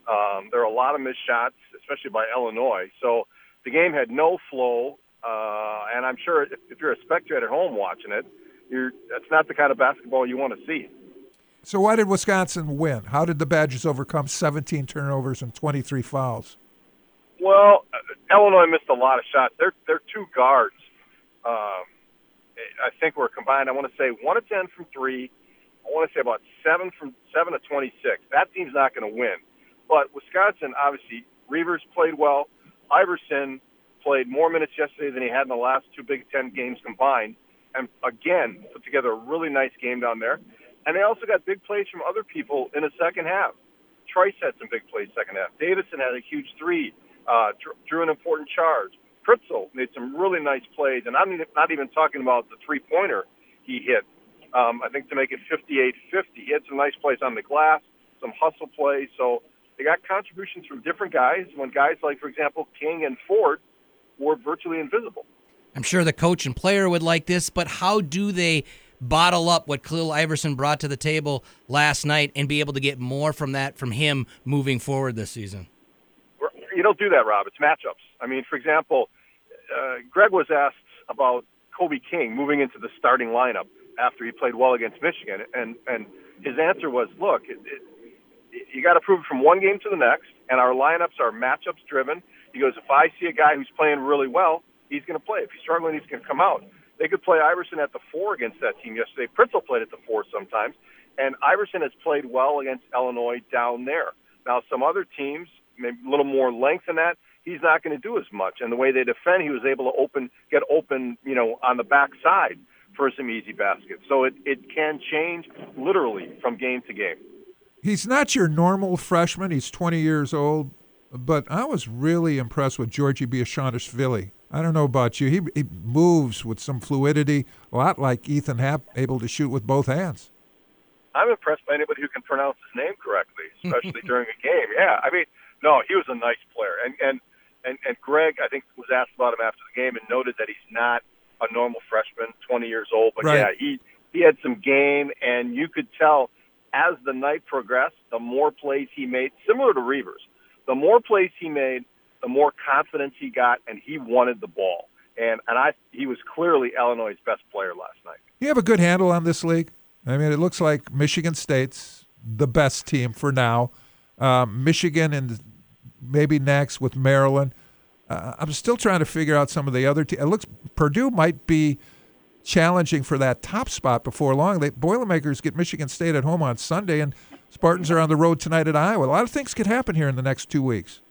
Um, there are a lot of missed shots, especially by Illinois. So the game had no flow. Uh, and I'm sure if, if you're a spectator at home watching it, you're that's not the kind of basketball you want to see. So why did Wisconsin win? How did the Badgers overcome 17 turnovers and 23 fouls? Well, uh, Illinois missed a lot of shots. Their their two guards, um, I think, were combined. I want to say one of ten from three. I want to say about seven from seven to twenty six. That team's not going to win. But Wisconsin, obviously, Reuvers played well. Iverson played more minutes yesterday than he had in the last two Big Ten games combined, and again put together a really nice game down there. And they also got big plays from other people in the second half. Trice had some big plays second half. Davison had a huge three, uh, drew, drew an important charge. Pritzl made some really nice plays, and I'm not even talking about the three pointer he hit. Um, I think to make it 58-50, he had some nice plays on the glass, some hustle plays. So they got contributions from different guys. When guys like, for example, King and Ford were virtually invisible. I'm sure the coach and player would like this, but how do they bottle up what Khalil Iverson brought to the table last night and be able to get more from that from him moving forward this season? You don't do that, Rob. It's matchups. I mean, for example, uh, Greg was asked about Kobe King moving into the starting lineup after he played well against Michigan, and and his answer was, "Look, it, it, you got to prove it from one game to the next, and our lineups are matchups driven." He goes, "If I see a guy who's playing really well, he's going to play. If he's struggling, he's going to come out." They could play Iverson at the four against that team yesterday. Pritzl played at the four sometimes, and Iverson has played well against Illinois down there. Now, some other teams, maybe a little more length than that, he's not going to do as much. And the way they defend, he was able to open, get open, you know, on the backside for some easy baskets. So it, it can change literally from game to game. He's not your normal freshman. He's 20 years old, but I was really impressed with Giorgi Bezhanishvili. I don't know about you. He, he moves with some fluidity, a lot like Ethan Happ, able to shoot with both hands. I'm impressed by anybody who can pronounce his name correctly, especially <laughs> during a game. Yeah, I mean, no, he was a nice player, and and and, and Greg, I think, was asked about him after the game and noted that he's not a normal freshman, 20 years old. But Right. yeah, he he had some game, and you could tell as the night progressed, the more plays he made, similar to Reuvers, the more plays he made, the more confidence he got, and he wanted the ball. And and I he was clearly Illinois' best player last night. You have a good handle on this league. I mean, it looks like Michigan State's the best team for now. Um, Michigan and maybe next with Maryland. Uh, I'm still trying to figure out some of the other teams. It looks Purdue might be challenging for that top spot before long. They Boilermakers get Michigan State at home on Sunday, and Spartans are on the road tonight at Iowa. A lot of things could happen here in the next two weeks.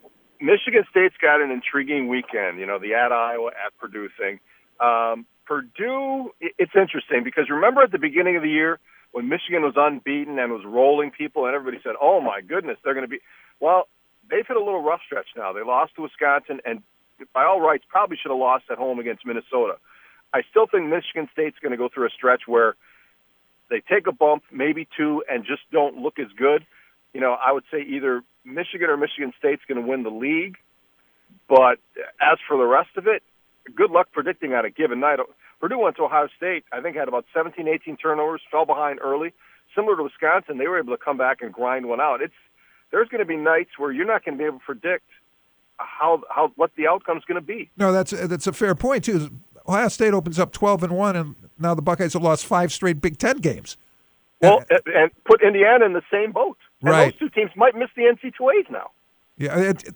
Michigan State's got an intriguing weekend. You know, the at Iowa, at Purdue thing. Um, Purdue, it's interesting because remember at the beginning of the year when Michigan was unbeaten and was rolling people, and everybody said, "Oh my goodness, they're going to be." Well, they've hit a little rough stretch now. They lost to Wisconsin, and by all rights, probably should have lost at home against Minnesota. I still think Michigan State's going to go through a stretch where they take a bump, maybe two, and just don't look as good. You know, I would say either Michigan or Michigan State's going to win the league. But as for the rest of it, good luck predicting on a given night. Purdue went to Ohio State, I think had about 17, 18 turnovers, fell behind early. Similar to Wisconsin, they were able to come back and grind one out. It's there's going to be nights where you're not going to be able to predict how how what the outcome's going to be. No, that's that's a fair point too. Ohio State opens up 12 and one, and now the Buckeyes have lost five straight Big Ten games. Well, and, and put Indiana in the same boat. And Right. those two teams might miss the NC2As now. Yeah, it, it-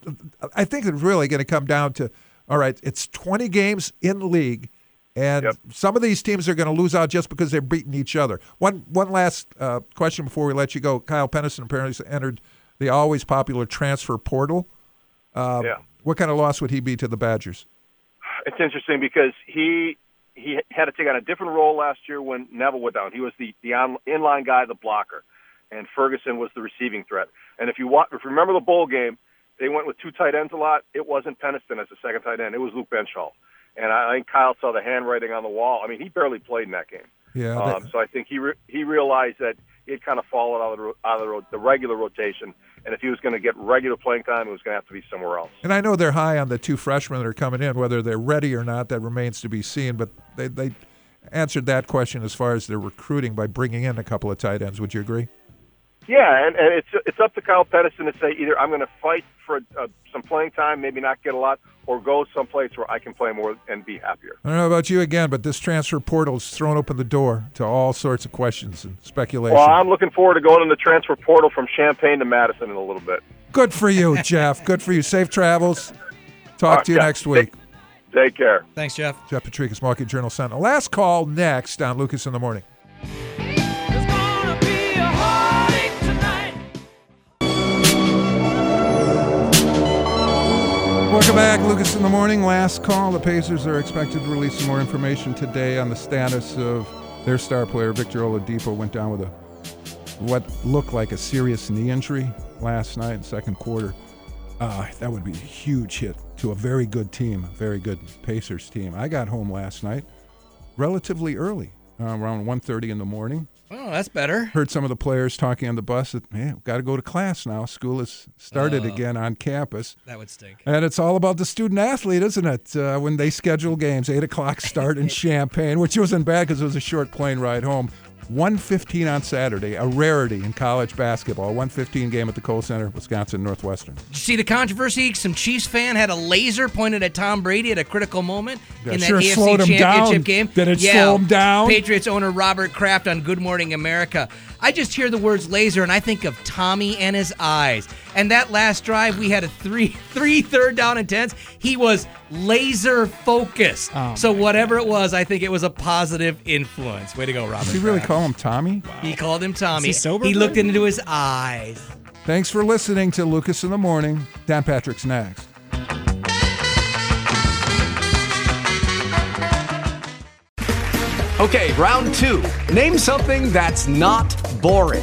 I think it's really going to come down to all right. It's 20 games in the league, and some of these teams are going to lose out just because they're beating each other. One one last uh, question before we let you go. Kyle Penniston apparently entered the always popular transfer portal. Uh, Yeah. What kind of loss would he be to the Badgers? It's interesting because he he had to take on a different role last year when Neuville went down. He was the the on, inline guy, the blocker, and Ferguson was the receiving threat. And if you wa if you remember the bowl game, they went with two tight ends a lot. It wasn't Penniston as the second tight end. It was Luke Benzschawel. And I think Kyle saw the handwriting on the wall. I mean, he barely played in that game. Yeah, Um, so I think he re- he realized that he had kind of fallen out of the, out of the, the regular rotation, and if he was going to get regular playing time, it was going to have to be somewhere else. And I know they're high on the two freshmen that are coming in. Whether they're ready or not, that remains to be seen. But they they answered that question as far as their recruiting by bringing in a couple of tight ends. Would you agree? Yeah, and, and it's it's up to Kyle Penniston to say either I'm going to fight for uh, some playing time, maybe not get a lot, or go someplace where I can play more and be happier. I don't know about you again, but this transfer portal has thrown open the door to all sorts of questions and speculation. Well, I'm looking forward to going in the transfer portal from Champaign to Madison in a little bit. Good for you, <laughs> Jeff. Good for you. Safe travels. Talk Uh, to you yeah, next week. Take care. Thanks, Jeff. Jeff Potrykus, Market Journal Sentinel. Last call next on Lucas in the Morning. Welcome back, Lucas in the Morning. Last call. The Pacers are expected to release some more information today on the status of their star player, Victor Oladipo. Went down with a what looked like a serious knee injury last night in second quarter. Uh, that would be a huge hit to a very good team, a very good Pacers team. I got home last night relatively early, uh, around 1.30 in the morning. Oh, that's better. Heard some of the players talking on the bus that, man, got to go to class now. School has started Oh. again on campus. That would stink. And it's all about the student athlete, isn't it? Uh, when they schedule games, 8 o'clock start in <laughs> Champaign, which wasn't bad because it was a short plane ride home. 115 on Saturday, a rarity in college basketball. 115 game at the Kohl Center, Wisconsin Northwestern. Did you see the controversy? Some Chiefs fan had a laser pointed at Tom Brady at a critical moment That in that sure AFC slowed him Championship down. game. Did it yeah, slow him down? Patriots owner Robert Kraft on Good Morning America. I just hear the words laser and I think of Tommy and his eyes. And that last drive, we had a three <laughs> three third down and tens. He was laser focused. Oh, so whatever it was, I think it was a positive influence. Way to go, Robert. Does he really Kraft. call him Tommy? He called him Tommy. Is he sober, he looked into his eyes. Thanks for listening to Lucas in the Morning. Dan Patrick's next. Okay, round two. Name something that's not boring.